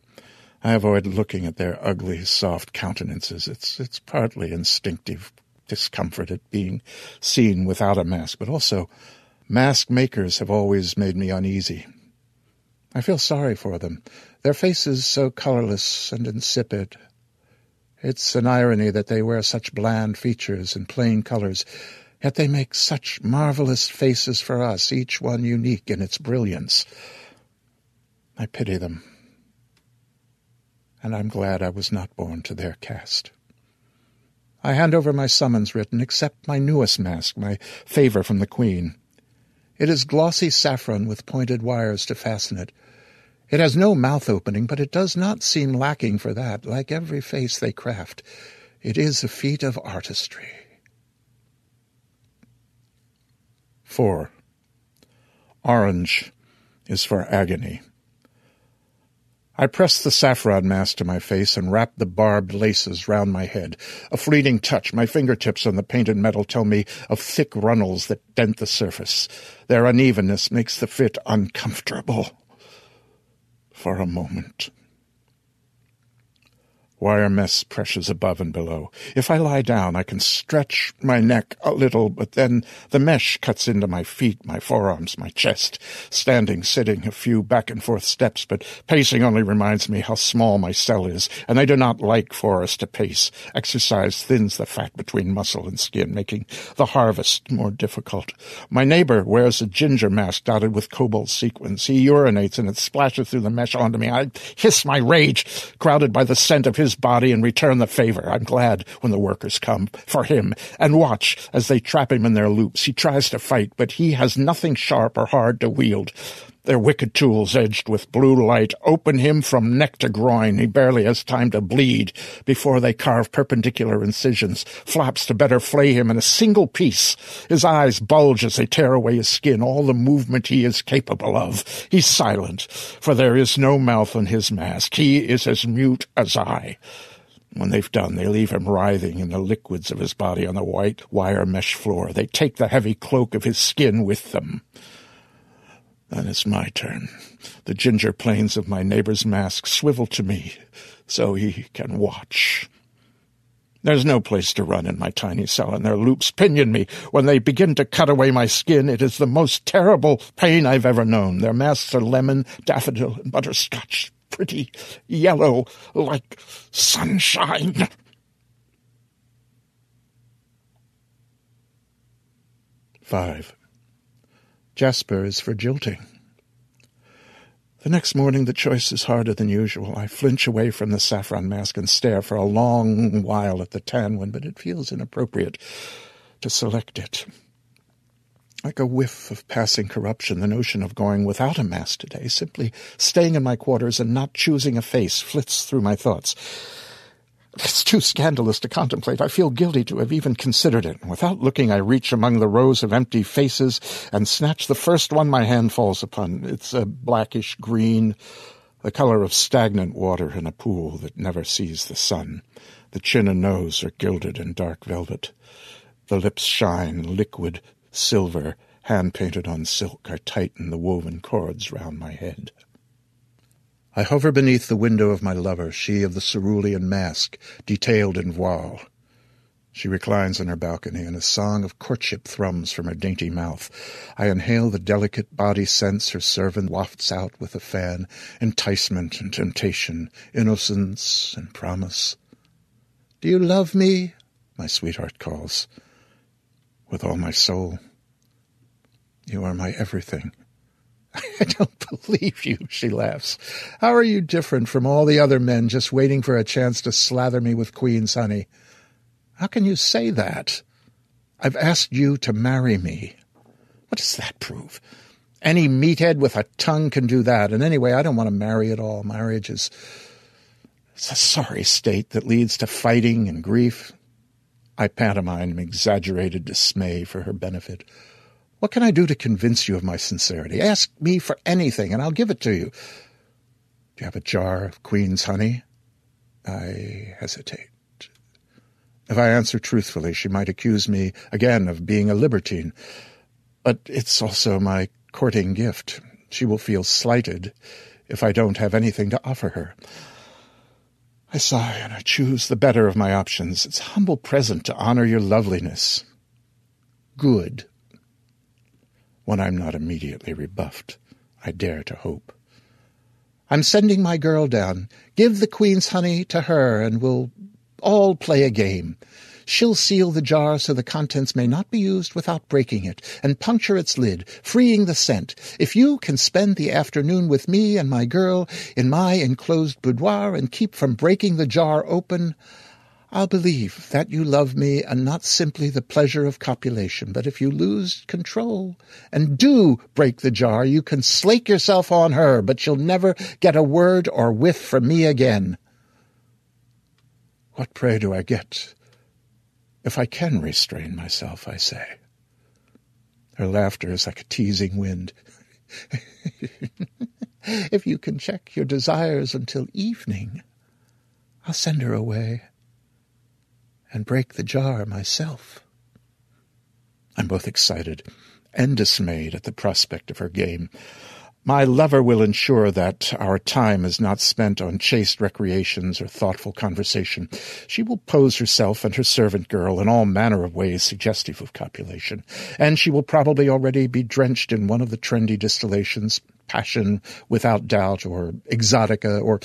I avoid looking at their ugly, soft countenances. It's it's partly instinctive discomfort at being seen without a mask, but also mask makers have always made me uneasy. I feel sorry for them. Their faces so colorless and insipid. It's an irony that they wear such bland features and plain colors, yet they make such marvelous faces for us, each one unique in its brilliance. I pity them and I'm glad I was not born to their caste. I hand over my summons written, except my newest mask, my favor from the Queen. It is glossy saffron with pointed wires to fasten it. It has no mouth opening, but it does not seem lacking for that. Like every face they craft, it is a feat of artistry. 4. Orange is for agony. I press the saffron mask to my face and wrap the barbed laces round my head. A fleeting touch, my fingertips on the painted metal tell me of thick runnels that dent the surface. Their unevenness makes the fit uncomfortable. For a moment. Wire mesh pressures above and below. If I lie down, I can stretch my neck a little, but then the mesh cuts into my feet, my forearms, my chest. Standing, sitting, a few back and forth steps, but pacing only reminds me how small my cell is, and I do not like for us to pace. Exercise thins the fat between muscle and skin, making the harvest more difficult. My neighbor wears a ginger mask dotted with cobalt sequins. He urinates and it splashes through the mesh onto me. I hiss my rage, crowded by the scent of his his body and return the favor. I'm glad when the workers come for him and watch as they trap him in their loops. He tries to fight, but he has nothing sharp or hard to wield. Their wicked tools, edged with blue light, open him from neck to groin. He barely has time to bleed before they carve perpendicular incisions, flaps to better flay him in a single piece. His eyes bulge as they tear away his skin, all the movement he is capable of. He's silent, for there is no mouth on his mask. He is as mute as I. When they've done, they leave him writhing in the liquids of his body on the white wire mesh floor. They take the heavy cloak of his skin with them. Then it's my turn. The ginger planes of my neighbor's mask swivel to me so he can watch. There's no place to run in my tiny cell, and their loops pinion me. When they begin to cut away my skin, it is the most terrible pain I've ever known. Their masks are lemon, daffodil, and butterscotch, pretty yellow like sunshine. Five. Jasper is for jilting. The next morning the choice is harder than usual. I flinch away from the saffron mask and stare for a long while at the tan one, but it feels inappropriate to select it. Like a whiff of passing corruption, the notion of going without a mask today, simply staying in my quarters and not choosing a face, flits through my thoughts. It's too scandalous to contemplate. I feel guilty to have even considered it. Without looking, I reach among the rows of empty faces and snatch the first one my hand falls upon. It's a blackish green, the color of stagnant water in a pool that never sees the sun. The chin and nose are gilded in dark velvet. The lips shine, liquid, silver, hand-painted on silk. I tighten the woven cords round my head. I hover beneath the window of my lover, she of the cerulean mask, detailed in voile. She reclines on her balcony, and a song of courtship thrums from her dainty mouth. I inhale the delicate body scents her servant wafts out with a fan, enticement and temptation, innocence and promise. Do you love me? my sweetheart calls. With all my soul. You are my everything. [LAUGHS] I don't believe you, she laughs. How are you different from all the other men just waiting for a chance to slather me with Queen's honey? How can you say that? I've asked you to marry me. What does that prove? Any meathead with a tongue can do that. And anyway, I don't want to marry at all. Marriage is it's a sorry state that leads to fighting and grief. I pantomime exaggerated dismay for her benefit. What can I do to convince you of my sincerity? Ask me for anything, and I'll give it to you. Do you have a jar of Queen's honey? I hesitate. If I answer truthfully, she might accuse me again of being a libertine. But it's also my courting gift. She will feel slighted if I don't have anything to offer her. I sigh and I choose the better of my options. It's a humble present to honor your loveliness. Good when I'm not immediately rebuffed. I dare to hope. I'm sending my girl down. Give the queen's honey to her, and we'll all play a game. She'll seal the jar so the contents may not be used without breaking it, and puncture its lid, freeing the scent. If you can spend the afternoon with me and my girl in my enclosed boudoir and keep from breaking the jar open, I'll believe that you love me and not simply the pleasure of copulation. But if you lose control and do break the jar, you can slake yourself on her, but she'll never get a word or whiff from me again. What pray do I get if I can restrain myself, I say. Her laughter is like a teasing wind. [LAUGHS] if you can check your desires until evening, I'll send her away and break the jar myself. I'm both excited and dismayed at the prospect of her game. My lover will ensure that our time is not spent on chaste recreations or thoughtful conversation. She will pose herself and her servant girl in all manner of ways suggestive of copulation, and she will probably already be drenched in one of the trendy distillations, passion without doubt, or exotica, or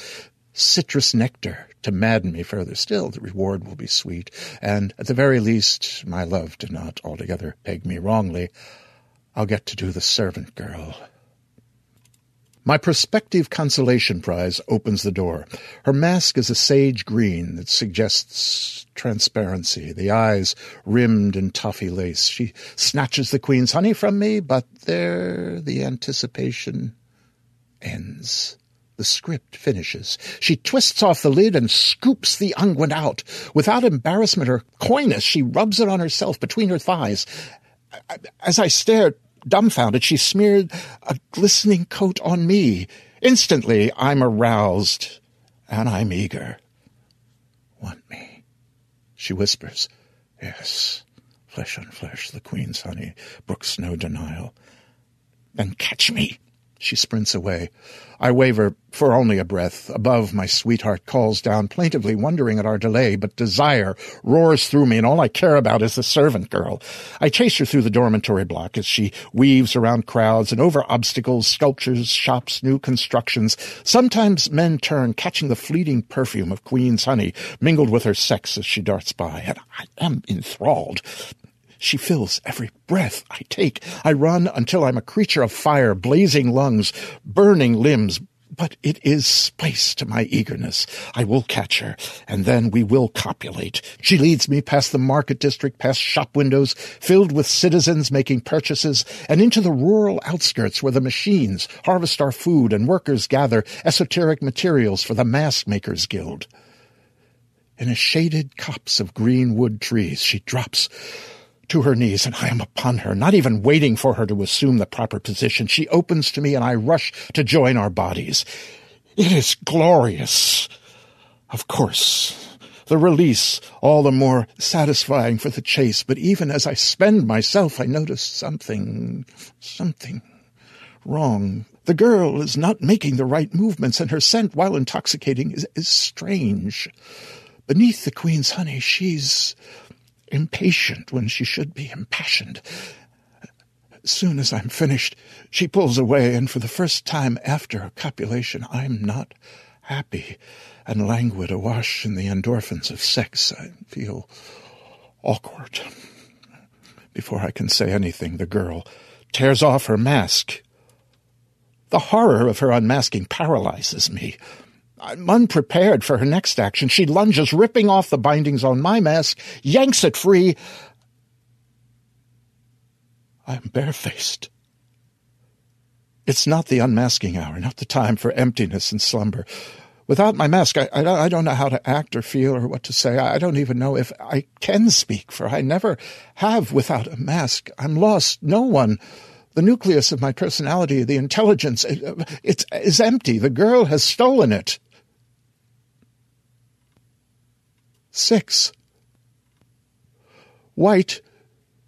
citrus nectar to madden me further still. The reward will be sweet, and at the very least, my love did not altogether peg me wrongly. I'll get to do the servant girl. My prospective consolation prize opens the door. Her mask is a sage green that suggests transparency, the eyes rimmed in toffee lace. She snatches the queen's honey from me, but there the anticipation ends. The script finishes. She twists off the lid and scoops the unguent out. Without embarrassment or coyness, she rubs it on herself between her thighs. As I stare, dumbfounded, she smeared a glistening coat on me. Instantly, I'm aroused, and I'm eager. Want me? She whispers. Yes, flesh on flesh, the queen's honey brooks no denial. Then catch me. She sprints away. I waver for only a breath. Above, my sweetheart calls down plaintively, wondering at our delay, but desire roars through me, and all I care about is the servant girl. I chase her through the dormitory block as she weaves around crowds and over obstacles, sculptures, shops, new constructions. Sometimes men turn, catching the fleeting perfume of queen's honey mingled with her sex as she darts by, and I am enthralled. She fills every breath I take. I run until I'm a creature of fire, blazing lungs, burning limbs. But it is spice to my eagerness. I will catch her, and then we will copulate. She leads me past the market district, past shop windows filled with citizens making purchases, and into the rural outskirts where the machines harvest our food and workers gather esoteric materials for the mask makers guild. In a shaded copse of green wood trees, she drops to her knees, and I am upon her, not even waiting for her to assume the proper position. She opens to me, and I rush to join our bodies. It is glorious. Of course, the release all the more satisfying for the chase, but even as I spend myself, I notice something, something wrong. The girl is not making the right movements, and her scent, while intoxicating, is, is strange. Beneath the queen's honey, she's impatient when she should be impassioned. Soon as I'm finished, she pulls away, and for the first time after a copulation, I'm not happy and languid, awash in the endorphins of sex. I feel awkward. Before I can say anything, the girl tears off her mask. The horror of her unmasking paralyzes me. I'm unprepared for her next action. She lunges, ripping off the bindings on my mask, yanks it free. I am barefaced. It's not the unmasking hour, not the time for emptiness and slumber. Without my mask, I, I, I, don't know how to act or feel or what to say. I don't even know if I can speak, for I never have without a mask. I'm lost. No one the nucleus of my personality, the intelligence, it, it's, is empty. The girl has stolen it. Six. White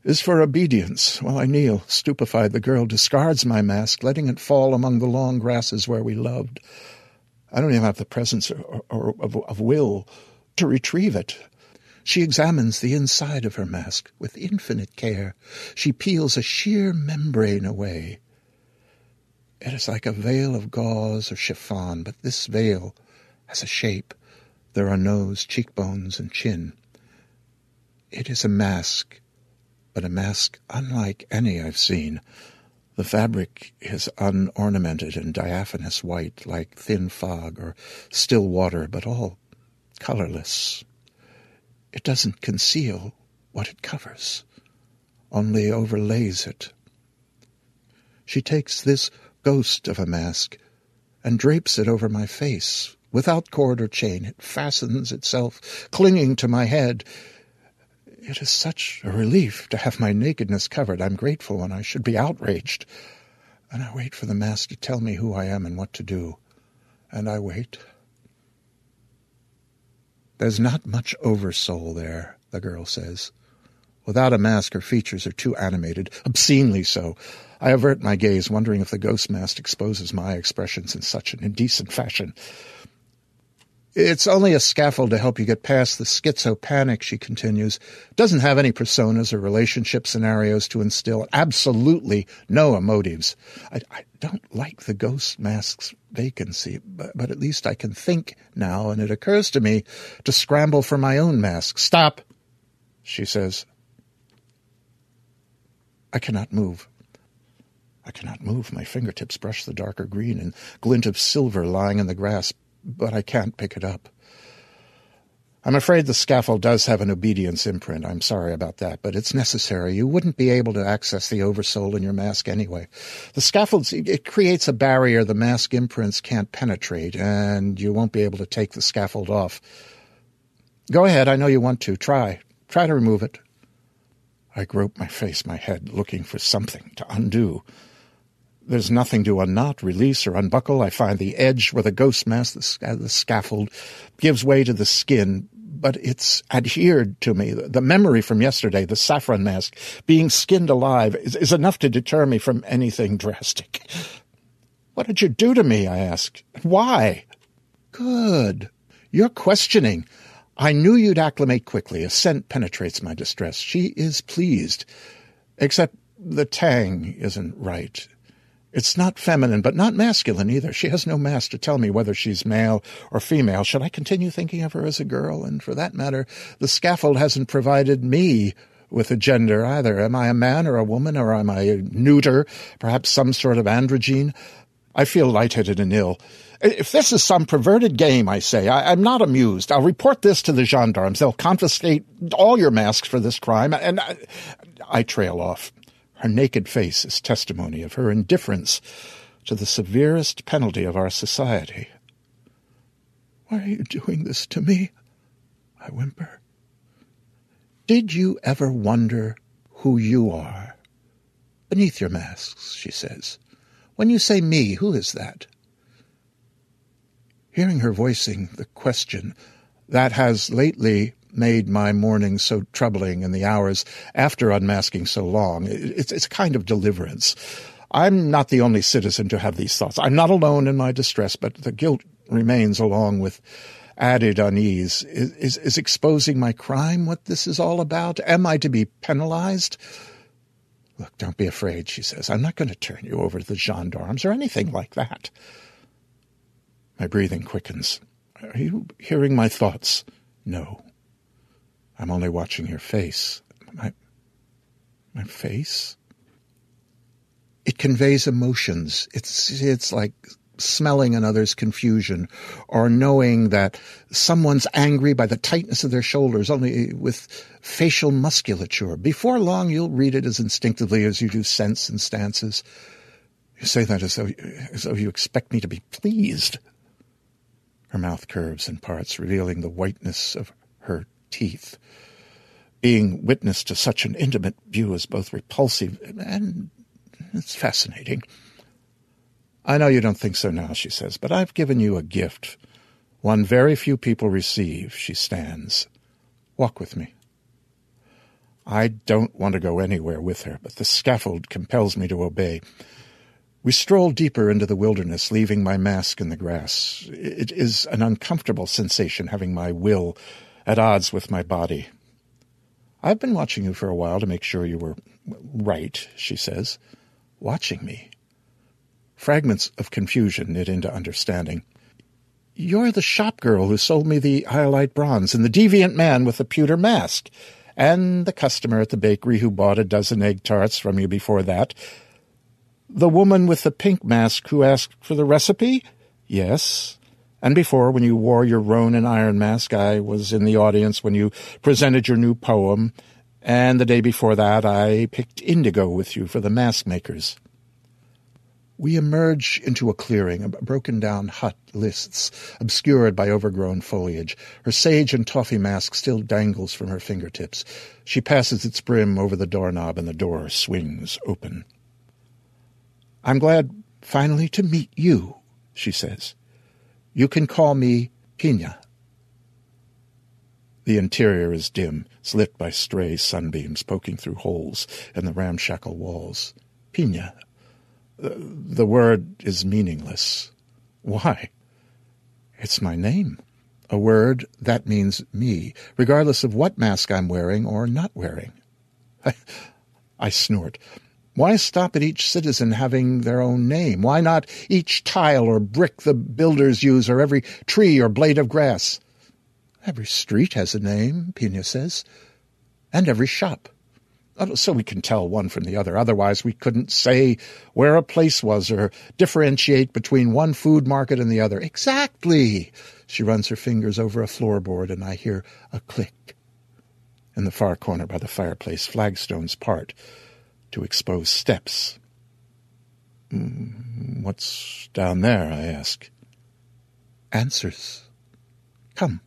is for obedience. While I kneel, stupefied, the girl discards my mask, letting it fall among the long grasses where we loved. I don't even have the presence or, or, of, of will to retrieve it. She examines the inside of her mask with infinite care. She peels a sheer membrane away. It is like a veil of gauze or chiffon, but this veil has a shape. There are nose, cheekbones, and chin. It is a mask, but a mask unlike any I've seen. The fabric is unornamented and diaphanous white, like thin fog or still water, but all colorless. It doesn't conceal what it covers, only overlays it. She takes this ghost of a mask and drapes it over my face, Without cord or chain, it fastens itself, clinging to my head. It is such a relief to have my nakedness covered. I'm grateful and I should be outraged. And I wait for the mask to tell me who I am and what to do. And I wait. There's not much oversoul there, the girl says. Without a mask, her features are too animated, obscenely so. I avert my gaze, wondering if the ghost mask exposes my expressions in such an indecent fashion. It's only a scaffold to help you get past the schizo panic, she continues. Doesn't have any personas or relationship scenarios to instill. Absolutely no emotives. I, I don't like the ghost mask's vacancy, but, but at least I can think now, and it occurs to me to scramble for my own mask. Stop, she says. I cannot move. I cannot move. My fingertips brush the darker green and glint of silver lying in the grass, but I can't pick it up. I'm afraid the scaffold does have an obedience imprint. I'm sorry about that, but it's necessary. You wouldn't be able to access the oversoul in your mask anyway. The scaffold, it creates a barrier the mask imprints can't penetrate, and you won't be able to take the scaffold off. Go ahead, I know you want to. Try. Try to remove it. I grope my face, my head, looking for something to undo. There's nothing to unknot, release, or unbuckle. I find the edge where the ghost mask, the, the scaffold, gives way to the skin, but it's adhered to me. The memory from yesterday, the saffron mask, being skinned alive, is, is enough to deter me from anything drastic. What did you do to me? I asked. Why? Good. You're questioning. I knew you'd acclimate quickly. A scent penetrates my distress. She is pleased. Except the tang isn't right. It's not feminine, but not masculine either. She has no mask to tell me whether she's male or female. Should I continue thinking of her as a girl? And for that matter, the scaffold hasn't provided me with a gender either. Am I a man or a woman, or am I neuter, perhaps some sort of androgyne? I feel lightheaded and ill. If this is some perverted game, I say, I, am not amused. I'll report this to the gendarmes. They'll confiscate all your masks for this crime, and I, I trail off. Her naked face is testimony of her indifference to the severest penalty of our society. Why are you doing this to me? I whimper. Did you ever wonder who you are? Beneath your masks, she says. When you say me, who is that? Hearing her voicing the question, that has lately made my mornings so troubling and the hours after unmasking so long. It's, it's a kind of deliverance. I'm not the only citizen to have these thoughts. I'm not alone in my distress, but the guilt remains along with added unease. Is, is, is exposing my crime what this is all about? Am I to be penalized? Look, don't be afraid, she says. I'm not going to turn you over to the gendarmes or anything like that. My breathing quickens. Are you hearing my thoughts? No. I'm only watching your face. My, my face? It conveys emotions. It's, it's like smelling another's confusion or knowing that someone's angry by the tightness of their shoulders only with facial musculature. Before long, you'll read it as instinctively as you do sense and stances. You say that as though, as though you expect me to be pleased. Her mouth curves and parts, revealing the whiteness of her teeth. Being witness to such an intimate view is both repulsive and it's fascinating. I know you don't think so now, she says, but I've given you a gift. One very few people receive. She stands. Walk with me. I don't want to go anywhere with her, but the scaffold compels me to obey. We stroll deeper into the wilderness, leaving my mask in the grass. It is an uncomfortable sensation having my will at odds with my body. I've been watching you for a while to make sure you were right, she says. Watching me. Fragments of confusion knit into understanding. You're the shop girl who sold me the Hyalite bronze, and the deviant man with the pewter mask, and the customer at the bakery who bought a dozen egg tarts from you before that. The woman with the pink mask who asked for the recipe? Yes. And before, when you wore your roan and iron mask, I was in the audience when you presented your new poem. And the day before that, I picked indigo with you for the mask makers. We emerge into a clearing, a broken down hut lists, obscured by overgrown foliage. Her sage and toffee mask still dangles from her fingertips. She passes its brim over the doorknob and the door swings open. I'm glad finally to meet you, she says. You can call me Pina. The interior is dim, lit by stray sunbeams poking through holes in the ramshackle walls. Pina. The word is meaningless. Why? It's my name. A word that means me, regardless of what mask I'm wearing or not wearing. [LAUGHS] I, I snort. Why stop at each citizen having their own name? Why not each tile or brick the builders use, or every tree or blade of grass? Every street has a name, Pina says, and every shop. Uh, so we can tell one from the other. Otherwise, we couldn't say where a place was or differentiate between one food market and the other. Exactly. She runs her fingers over a floorboard, and I hear a click. In the far corner by the fireplace, flagstones part to expose steps. Mm, what's down there? I ask. Answers. Come.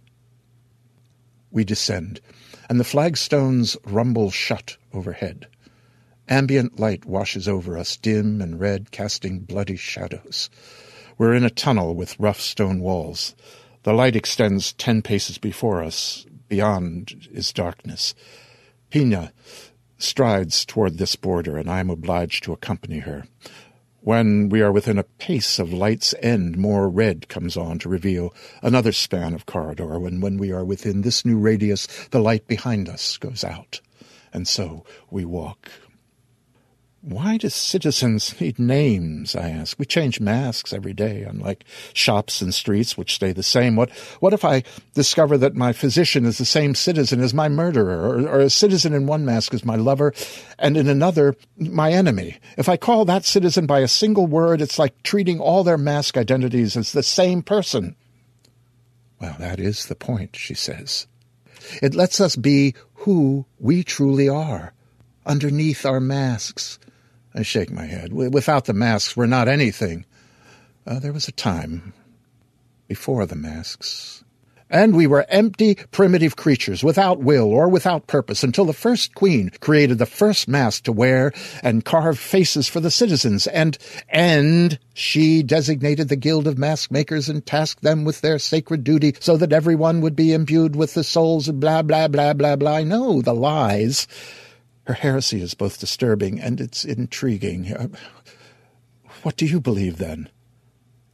We descend, and the flagstones rumble shut overhead. Ambient light washes over us, dim and red, casting bloody shadows. We're in a tunnel with rough stone walls. The light extends ten paces before us. Beyond is darkness. Pina strides toward this border, and I am obliged to accompany her. When we are within a pace of light's end, more red comes on to reveal another span of corridor. When, when we are within this new radius, the light behind us goes out. And so we walk why do citizens need names? I ask. We change masks every day, unlike shops and streets, which stay the same. What, what if I discover that my physician is the same citizen as my murderer, or, or a citizen in one mask is my lover, and in another, my enemy? If I call that citizen by a single word, it's like treating all their mask identities as the same person. Well, that is the point, she says. It lets us be who we truly are, underneath our masks I shake my head. Without the masks, we're not anything. Uh, there was a time before the masks. And we were empty, primitive creatures, without will or without purpose, until the first queen created the first mask to wear and carved faces for the citizens, and, and she designated the guild of mask makers and tasked them with their sacred duty so that everyone would be imbued with the souls of blah, blah, blah, blah, blah. Know the lies. Her heresy is both disturbing and it's intriguing. Uh, what do you believe, then?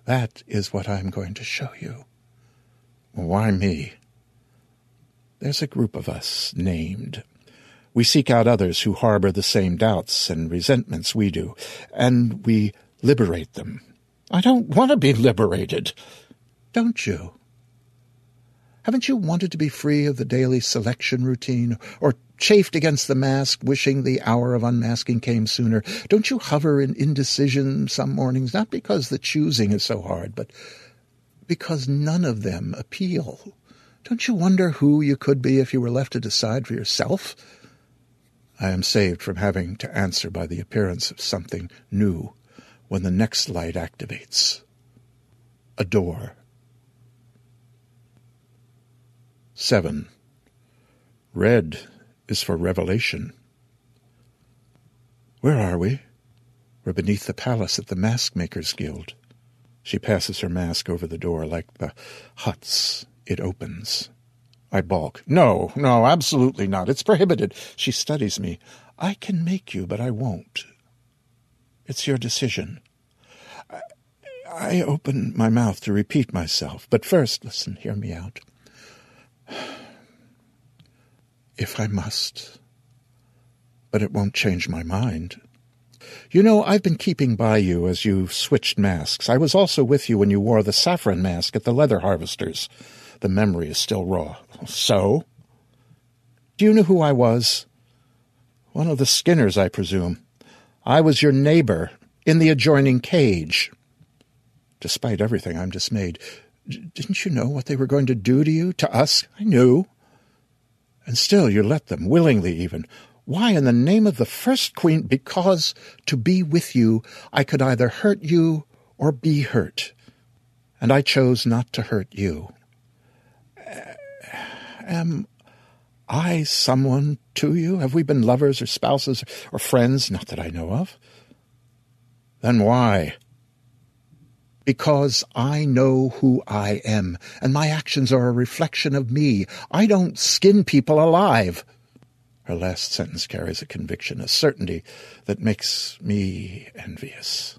That is what I'm going to show you. Why me? There's a group of us named. We seek out others who harbor the same doubts and resentments we do, and we liberate them. I don't want to be liberated. Don't you? Haven't you wanted to be free of the daily selection routine, or chafed against the mask, wishing the hour of unmasking came sooner? Don't you hover in indecision some mornings, not because the choosing is so hard, but because none of them appeal? Don't you wonder who you could be if you were left to decide for yourself? I am saved from having to answer by the appearance of something new when the next light activates. A door 7. Red is for revelation. Where are we? We're beneath the palace at the Mask Makers Guild. She passes her mask over the door like the huts it opens. I balk. No, no, absolutely not. It's prohibited. She studies me. I can make you, but I won't. It's your decision. I, I open my mouth to repeat myself, but first, listen, hear me out if I must. But it won't change my mind. You know, I've been keeping by you as you switched masks. I was also with you when you wore the saffron mask at the leather harvesters. The memory is still raw. So? Do you know who I was? One of the Skinners, I presume. I was your neighbor in the adjoining cage. Despite everything, I'm dismayed. Didn't you know what they were going to do to you, to us? I knew. And still you let them, willingly even. Why, in the name of the first queen? Because to be with you, I could either hurt you or be hurt. And I chose not to hurt you. Uh, am I someone to you? Have we been lovers or spouses or friends? Not that I know of. Then why? Because I know who I am, and my actions are a reflection of me. I don't skin people alive. Her last sentence carries a conviction, a certainty that makes me envious.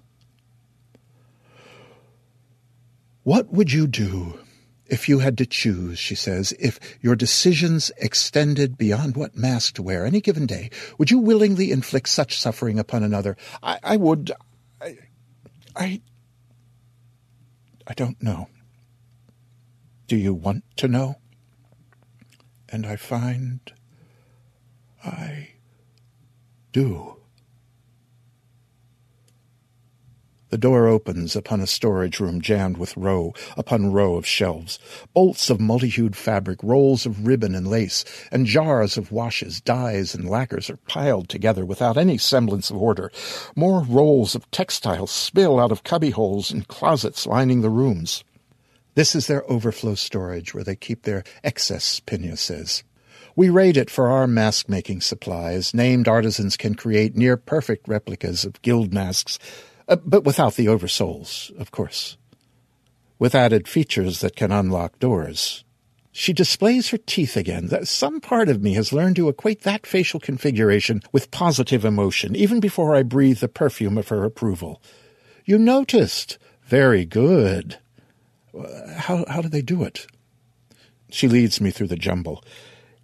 What would you do if you had to choose, she says, if your decisions extended beyond what mask to wear any given day, would you willingly inflict such suffering upon another? I, I would. I, I. I don't know. Do you want to know? And I find I do. The door opens upon a storage room jammed with row upon row of shelves, bolts of multi-hued fabric, rolls of ribbon and lace, and jars of washes, dyes, and lacquers are piled together without any semblance of order. More rolls of textiles spill out of cubbyholes and closets lining the rooms. This is their overflow storage where they keep their excess, Pinya says. We raid it for our mask-making supplies. Named artisans can create near-perfect replicas of guild masks uh, but without the oversouls, of course. With added features that can unlock doors. She displays her teeth again. Some part of me has learned to equate that facial configuration with positive emotion, even before I breathe the perfume of her approval. You noticed. Very good. Uh, how, how do they do it? She leads me through the jumble.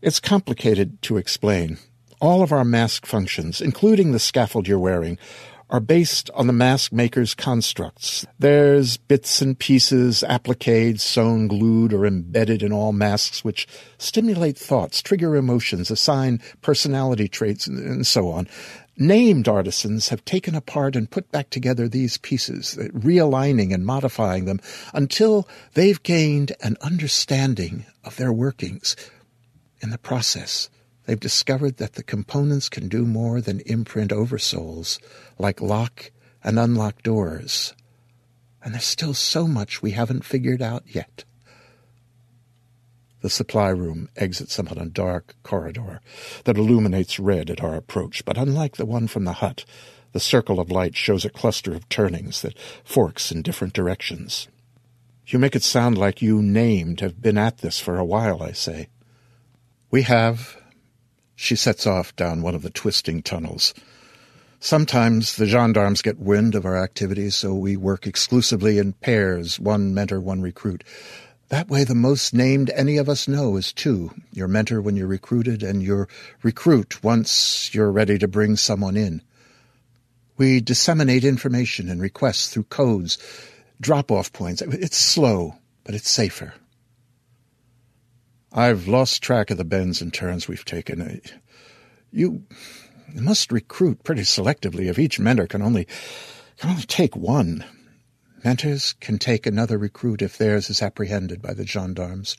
It's complicated to explain. All of our mask functions, including the scaffold you're wearing, are based on the mask maker's constructs. There's bits and pieces, appliques, sewn, glued, or embedded in all masks which stimulate thoughts, trigger emotions, assign personality traits, and so on. Named artisans have taken apart and put back together these pieces, uh, realigning and modifying them until they've gained an understanding of their workings. In the process, They've discovered that the components can do more than imprint oversouls, like lock and unlock doors. And there's still so much we haven't figured out yet. The supply room exits upon a dark corridor that illuminates red at our approach, but unlike the one from the hut, the circle of light shows a cluster of turnings that forks in different directions. You make it sound like you named have been at this for a while, I say. We have, she sets off down one of the twisting tunnels. Sometimes the gendarmes get wind of our activities, so we work exclusively in pairs, one mentor, one recruit. That way, the most named any of us know is two your mentor when you're recruited, and your recruit once you're ready to bring someone in. We disseminate information and requests through codes, drop off points. It's slow, but it's safer. I've lost track of the bends and turns we've taken. Uh, you must recruit pretty selectively if each mentor can only can only take one. Mentors can take another recruit if theirs is apprehended by the gendarmes.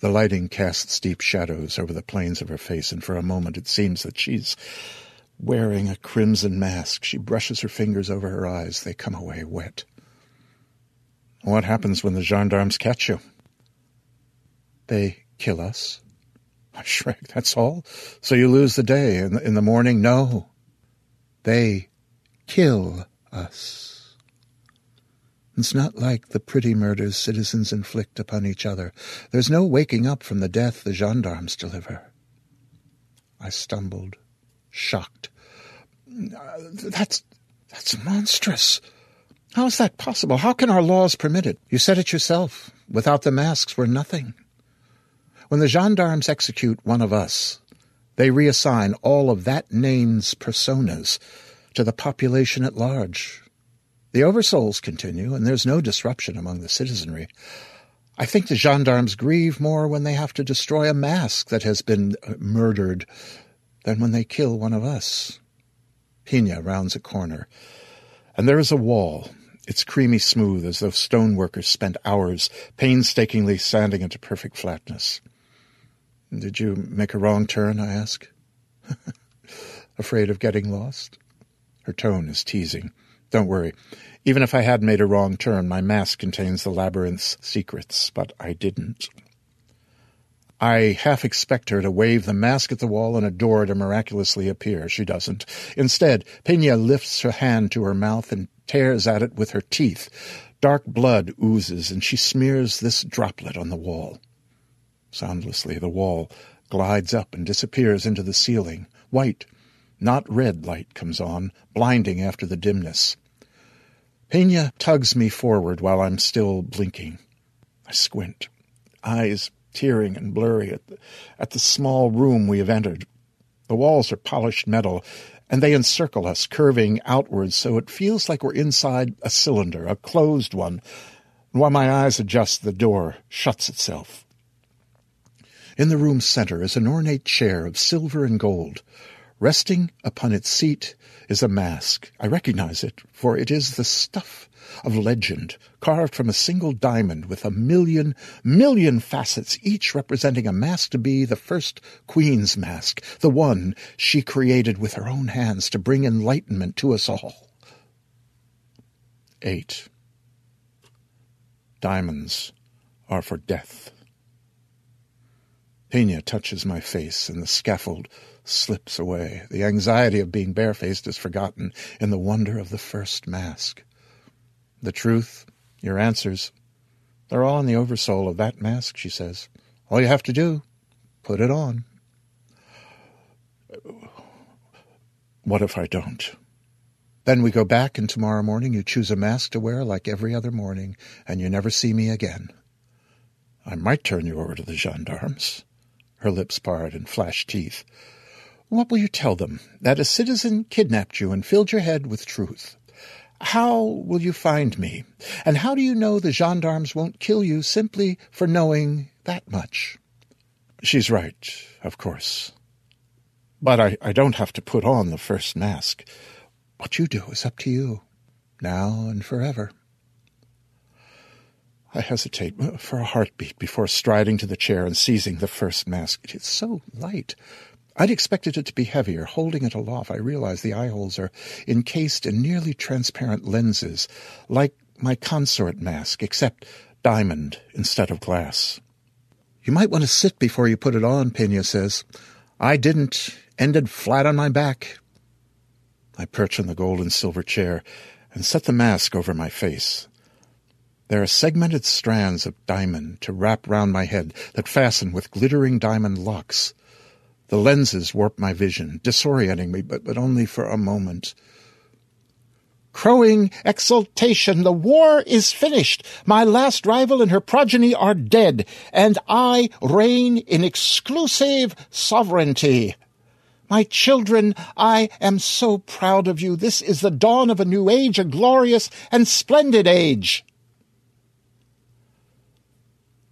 The lighting casts deep shadows over the planes of her face, and for a moment it seems that she's wearing a crimson mask. She brushes her fingers over her eyes. They come away wet. What happens when the gendarmes catch you? They kill us. [LAUGHS] I Shrek, that's all? So you lose the day. In the, in the morning, no. They kill us. It's not like the pretty murders citizens inflict upon each other. There's no waking up from the death the gendarmes deliver. I stumbled, shocked. Uh, that's that's monstrous. How is that possible? How can our laws permit it? You said it yourself. Without the masks, we're nothing. When the gendarmes execute one of us, they reassign all of that name's personas to the population at large. The oversouls continue, and there's no disruption among the citizenry. I think the gendarmes grieve more when they have to destroy a mask that has been uh, murdered than when they kill one of us. Pina rounds a corner, and there is a wall. It's creamy smooth, as though stoneworkers spent hours painstakingly sanding it to perfect flatness. Did you make a wrong turn? I ask. [LAUGHS] Afraid of getting lost? Her tone is teasing. Don't worry. Even if I had made a wrong turn, my mask contains the labyrinth's secrets, but I didn't. I half expect her to wave the mask at the wall and a door to miraculously appear. She doesn't. Instead, Pina lifts her hand to her mouth and tears at it with her teeth. Dark blood oozes, and she smears this droplet on the wall. Soundlessly, the wall glides up and disappears into the ceiling. White, not red light comes on, blinding after the dimness. Pina tugs me forward while I'm still blinking. I squint, eyes tearing and blurry at the, at the small room we have entered. The walls are polished metal, and they encircle us, curving outwards so it feels like we're inside a cylinder, a closed one. And while my eyes adjust, the door shuts itself. In the room's center is an ornate chair of silver and gold. Resting upon its seat is a mask. I recognize it, for it is the stuff of legend, carved from a single diamond with a million, million facets, each representing a mask to be the first queen's mask, the one she created with her own hands to bring enlightenment to us all. 8. Diamonds are for death. Pina touches my face, and the scaffold slips away. The anxiety of being barefaced is forgotten in the wonder of the first mask the truth, your answers. They're all in the oversoul of that mask, she says. All you have to do, put it on. What if I don't? Then we go back, and tomorrow morning you choose a mask to wear like every other morning, and you never see me again. I might turn you over to the gendarmes. Her lips parted and flashed teeth. What will you tell them? That a citizen kidnapped you and filled your head with truth. How will you find me? And how do you know the gendarmes won't kill you simply for knowing that much? She's right, of course. But I, I don't have to put on the first mask. What you do is up to you, now and forever. I hesitate uh, for a heartbeat before striding to the chair and seizing the first mask. It is so light, I'd expected it to be heavier. Holding it aloft, I realize the eye holes are encased in nearly transparent lenses, like my consort mask, except diamond instead of glass. You might want to sit before you put it on, Pina says. I didn't. Ended flat on my back. I perch on the gold and silver chair and set the mask over my face. There are segmented strands of diamond to wrap round my head that fasten with glittering diamond locks. The lenses warp my vision, disorienting me, but, but only for a moment. Crowing exultation, the war is finished. My last rival and her progeny are dead, and I reign in exclusive sovereignty. My children, I am so proud of you. This is the dawn of a new age, a glorious and splendid age.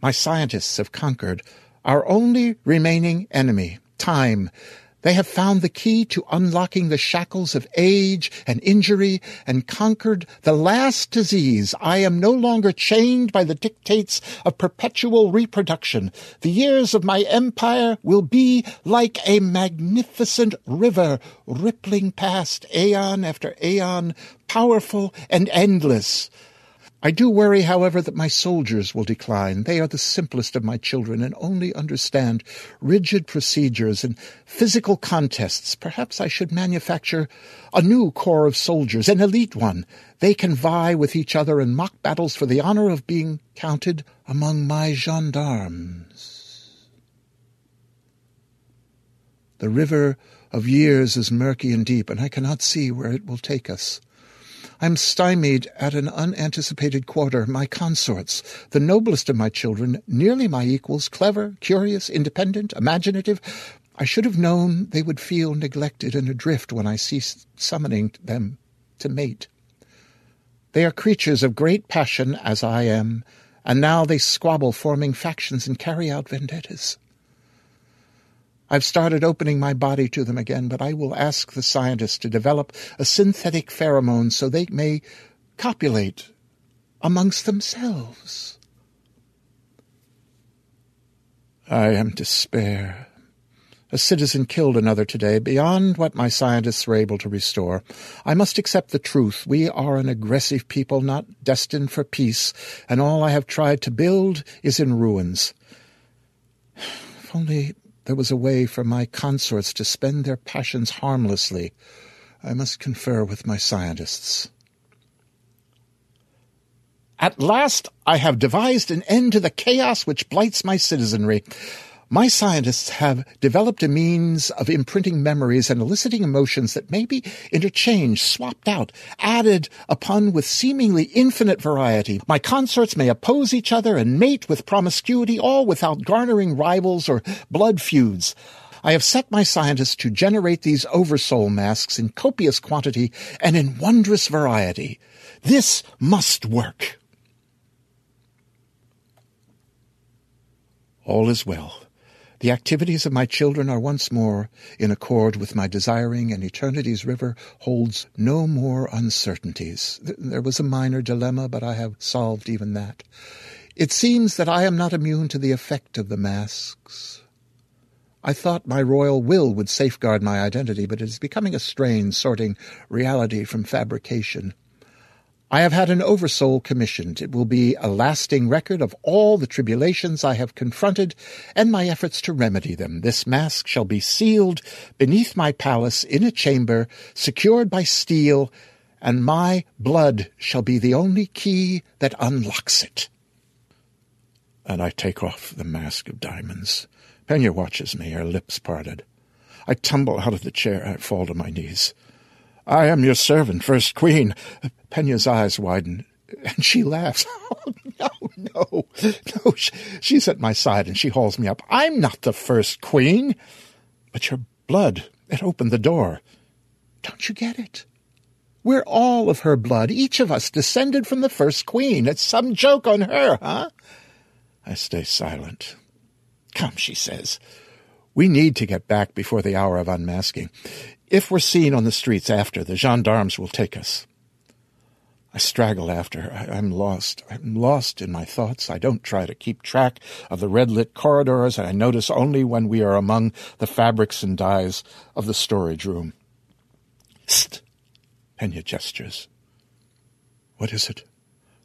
My scientists have conquered our only remaining enemy time. They have found the key to unlocking the shackles of age and injury and conquered the last disease. I am no longer chained by the dictates of perpetual reproduction. The years of my empire will be like a magnificent river rippling past aeon after aeon, powerful and endless. I do worry, however, that my soldiers will decline. They are the simplest of my children and only understand rigid procedures and physical contests. Perhaps I should manufacture a new corps of soldiers, an elite one. They can vie with each other in mock battles for the honor of being counted among my gendarmes. The river of years is murky and deep, and I cannot see where it will take us. I'm stymied at an unanticipated quarter. My consorts, the noblest of my children, nearly my equals, clever, curious, independent, imaginative, I should have known they would feel neglected and adrift when I ceased summoning them to mate. They are creatures of great passion, as I am, and now they squabble, forming factions and carry out vendettas. I've started opening my body to them again, but I will ask the scientists to develop a synthetic pheromone so they may copulate amongst themselves. I am despair. A citizen killed another today, beyond what my scientists were able to restore. I must accept the truth. We are an aggressive people, not destined for peace, and all I have tried to build is in ruins. [SIGHS] If only there was a way for my consorts to spend their passions harmlessly. I must confer with my scientists. At last I have devised an end to the chaos which blights my citizenry. My scientists have developed a means of imprinting memories and eliciting emotions that may be interchanged, swapped out, added upon with seemingly infinite variety. My consorts may oppose each other and mate with promiscuity, all without garnering rivals or blood feuds. I have set my scientists to generate these oversoul masks in copious quantity and in wondrous variety. This must work. All is well. The activities of my children are once more in accord with my desiring, and eternity's river holds no more uncertainties. There was a minor dilemma, but I have solved even that. It seems that I am not immune to the effect of the masks. I thought my royal will would safeguard my identity, but it is becoming a strain sorting reality from fabrication. I have had an oversoul commissioned. It will be a lasting record of all the tribulations I have confronted and my efforts to remedy them. This mask shall be sealed beneath my palace in a chamber, secured by steel, and my blood shall be the only key that unlocks it. And I take off the mask of diamonds. Pina watches me, her lips parted. I tumble out of the chair. I fall to my knees. I am your servant, First Queen. Pina's eyes widen, and she laughs. [LAUGHS] Oh, no, no, no. She's at my side, and she hauls me up. I'm not the First Queen. But your blood, it opened the door. Don't you get it? We're all of her blood, each of us descended from the First Queen. It's some joke on her, huh? I stay silent. Come, she says. We need to get back before the hour of unmasking. If we're seen on the streets after, the gendarmes will take us. I straggle after her. I, am lost. I'm lost in my thoughts. I don't try to keep track of the red lit corridors, and I notice only when we are among the fabrics and dyes of the storage room. St! Pina gestures. What is it?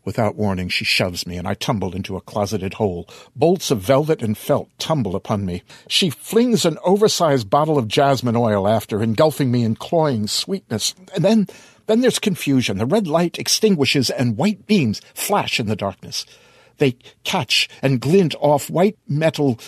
Without warning, she shoves me, and I tumble into a closeted hole. Bolts of velvet and felt tumble upon me. She flings an oversized bottle of jasmine oil after, engulfing me in cloying sweetness. And then, then there's confusion. The red light extinguishes, and white beams flash in the darkness. They catch and glint off white metal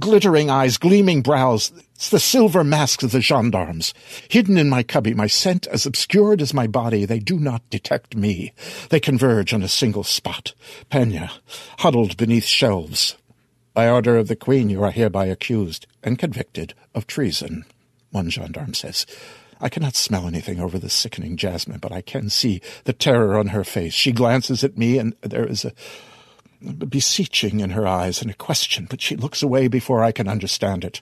glittering eyes, gleaming brows. It's the silver masks of the gendarmes. Hidden in my cubby, my scent as obscured as my body, they do not detect me. They converge on a single spot. Pina, huddled beneath shelves. By order of the Queen, you are hereby accused and convicted of treason, one gendarme says. I cannot smell anything over the sickening jasmine, but I can see the terror on her face. She glances at me, and there is a beseeching in her eyes and a question, but she looks away before I can understand it.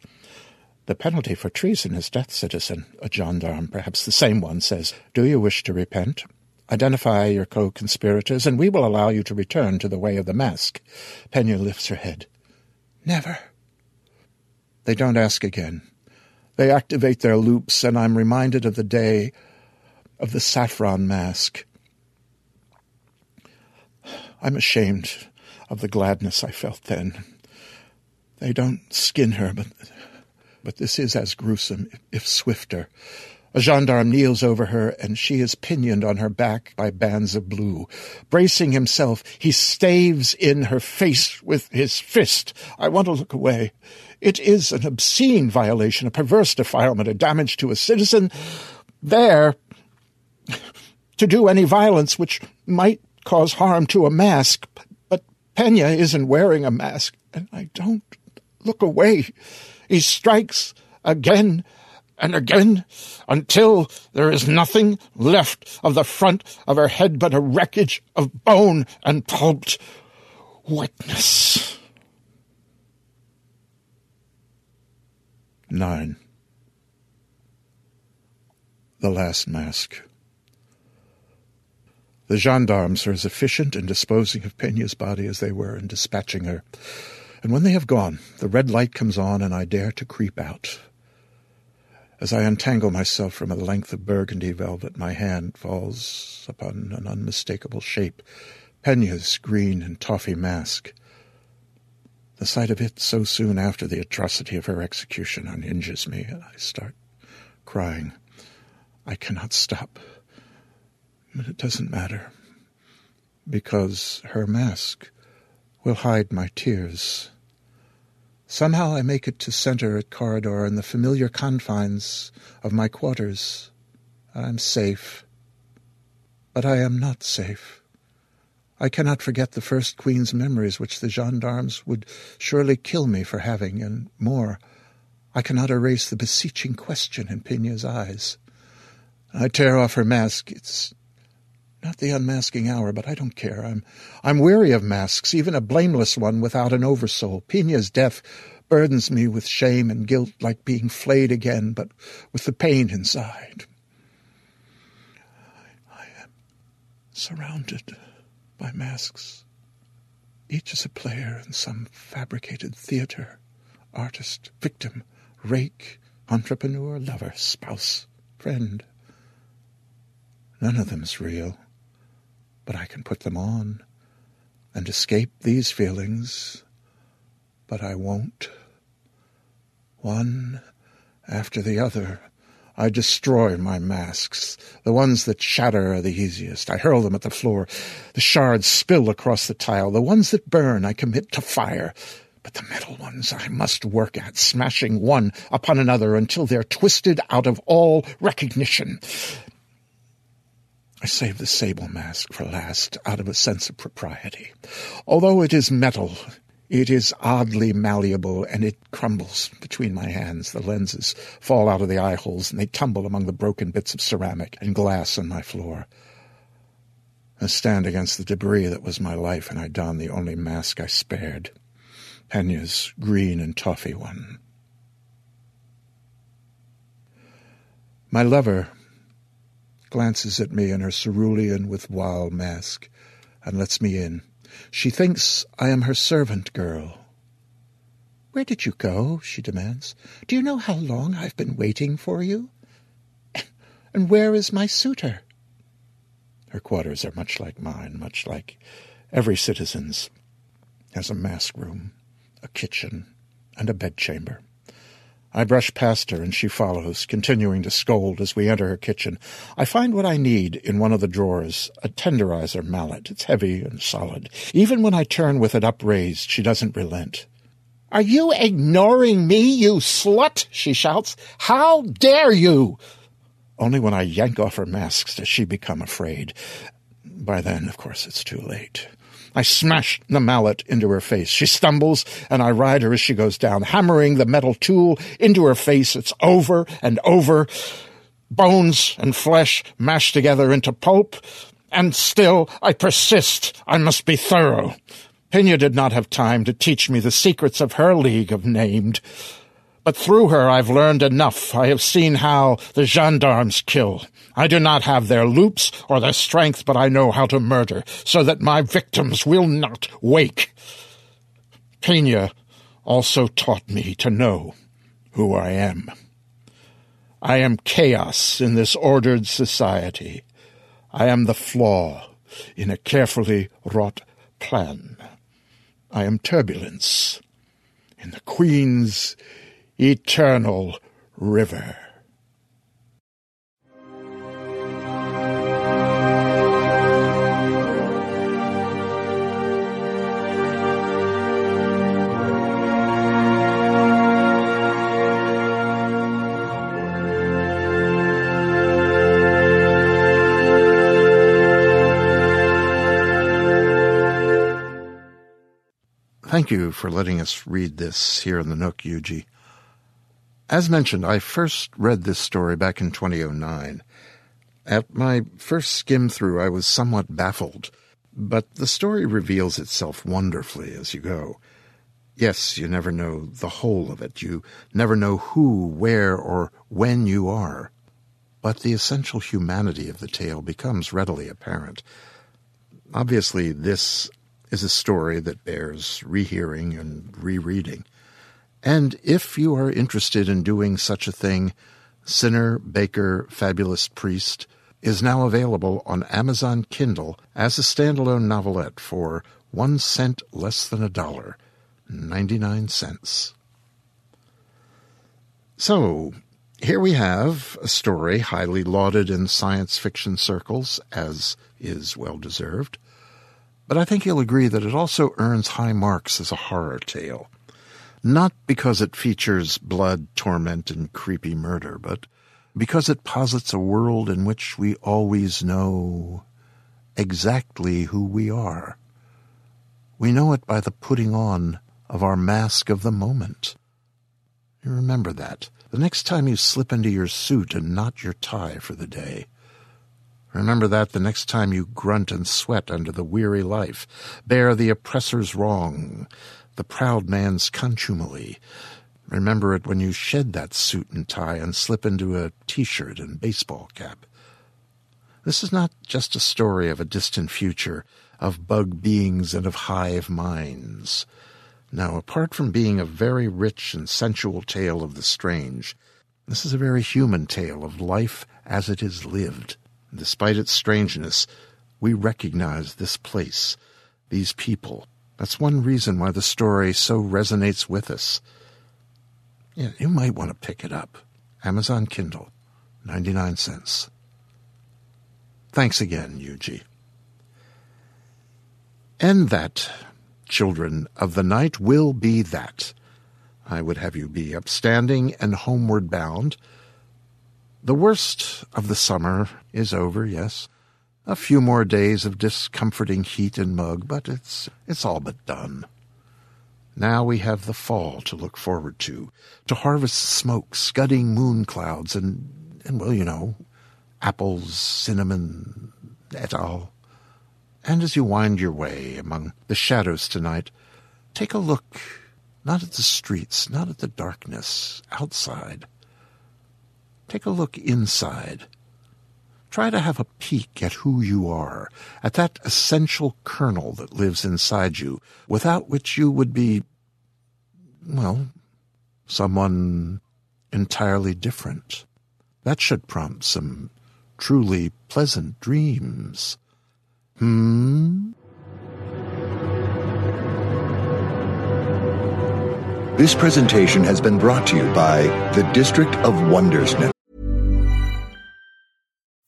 The penalty for treason is death, citizen, a gendarme, perhaps the same one, says. Do you wish to repent? Identify your co-conspirators, and we will allow you to return to the way of the mask. Pina lifts her head. Never. They don't ask again. They activate their loops, and I'm reminded of the day of the saffron mask. I'm ashamed of the gladness I felt then. They don't skin her, but, but this is as gruesome, if swifter. A gendarme kneels over her, and she is pinioned on her back by bands of blue. Bracing himself, he staves in her face with his fist. I want to look away. It is an obscene violation, a perverse defilement, a damage to a citizen there to do any violence which might cause harm to a mask. But Pina isn't wearing a mask, and I don't look away. He strikes again and again until there is nothing left of the front of her head but a wreckage of bone and pulped wetness. Nine. The last mask. The gendarmes are as efficient in disposing of Pina's body as they were in dispatching her. And when they have gone, the red light comes on, and I dare to creep out. As I untangle myself from a length of burgundy velvet, my hand falls upon an unmistakable shape, Pina's green and toffee mask. The sight of it so soon after the atrocity of her execution unhinges me, and I start crying. I cannot stop. But it doesn't matter, because her mask will hide my tears. Somehow I make it to center at corridor in the familiar confines of my quarters. I'm safe. But I am not safe. I cannot forget the first queen's memories which the gendarmes would surely kill me for having, and more. I cannot erase the beseeching question in Pina's eyes. I tear off her mask. It's not the unmasking hour, but I don't care. I'm I'm weary of masks, even a blameless one without an oversoul. Pina's death burdens me with shame and guilt like being flayed again, but with the pain inside. I am surrounded by masks. Each is a player in some fabricated theater, artist, victim, rake, entrepreneur, lover, spouse, friend. None of them is real, but I can put them on and escape these feelings, but I won't. One after the other, I destroy my masks. The ones that shatter are the easiest. I hurl them at the floor. The shards spill across the tile. The ones that burn I commit to fire. But the metal ones I must work at, smashing one upon another until they're twisted out of all recognition. I save the sable mask for last, out of a sense of propriety. Although it is metal, it is oddly malleable, and it crumbles between my hands. The lenses fall out of the eye holes, and they tumble among the broken bits of ceramic and glass on my floor. I stand against the debris that was my life, and I don the only mask I spared Pina's green and toffee one. My lover glances at me in her cerulean with wild mask and lets me in. She thinks I am her servant girl. Where did you go? she demands. Do you know how long I've been waiting for you? And where is my suitor? Her quarters are much like mine, much like every citizen's. Has a mask room, a kitchen, and a bedchamber. I brush past her and she follows, continuing to scold as we enter her kitchen. I find what I need in one of the drawers, a tenderizer mallet. It's heavy and solid. Even when I turn with it upraised, she doesn't relent. Are you ignoring me, you slut? she shouts. How dare you? Only when I yank off her masks does she become afraid. By then, of course, it's too late. I smash the mallet into her face. She stumbles, and I ride her as she goes down, hammering the metal tool into her face. It's over and over. Bones and flesh mashed together into pulp. And still I persist. I must be thorough. Pina did not have time to teach me the secrets of her league of named. But through her I've learned enough. I have seen how the gendarmes kill. I do not have their loops or their strength, but I know how to murder, so that my victims will not wake. Pina also taught me to know who I am. I am chaos in this ordered society. I am the flaw in a carefully wrought plan. I am turbulence in the Queen's eternal river. Thank you for letting us read this here in the Nook, Eugie. As mentioned, I first read this story back in 2009. At my first skim through, I was somewhat baffled, but the story reveals itself wonderfully as you go. Yes, you never know the whole of it. You never know who, where, or when you are. But the essential humanity of the tale becomes readily apparent. Obviously, this is a story that bears rehearing and rereading. And if you are interested in doing such a thing, Sinner, Baker, Fabulist Priest is now available on Amazon Kindle as a standalone novelette for one cent less than a dollar. 99 cents. So, here we have a story highly lauded in science fiction circles, as is well deserved. But I think you'll agree that it also earns high marks as a horror tale. Not because it features blood, torment, and creepy murder, but because it posits a world in which we always know exactly who we are. We know it by the putting on of our mask of the moment. You remember that the next time you slip into your suit and knot your tie for the day. Remember that the next time you grunt and sweat under the weary life, bear the oppressor's wrong, the proud man's contumely. Remember it when you shed that suit and tie and slip into a t-shirt and baseball cap. This is not just a story of a distant future, of bug beings and of hive minds. Now, apart from being a very rich and sensual tale of the strange, this is a very human tale of life as it is lived. Despite its strangeness, we recognize this place, these people. That's one reason why the story so resonates with us. Yeah, you might want to pick it up. Amazon Kindle, 99 cents. Thanks again, Eugie. And that children of the night will be that. I would have you be upstanding and homeward bound. The worst of the summer is over, yes. A few more days of discomforting heat and mug, but it's it's all but done. Now we have the fall to look forward to, to harvest smoke, scudding moon clouds, and, and well, you know, apples, cinnamon, et al. And as you wind your way among the shadows tonight, take a look not at the streets, not at the darkness outside. Take a look inside. Try to have a peek at who you are, at that essential kernel that lives inside you, without which you would be, well, someone entirely different. That should prompt some truly pleasant dreams. Hmm? This presentation has been brought to you by the District of Wonders Network.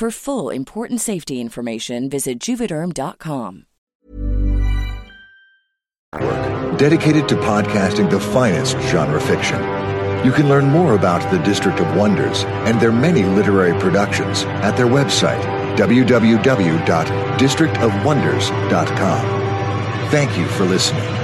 For full important safety information, visit juvederm.com. Dedicated to podcasting the finest genre fiction. You can learn more about the District of Wonders and their many literary productions at their website, www.districtofwonders.com. Thank you for listening.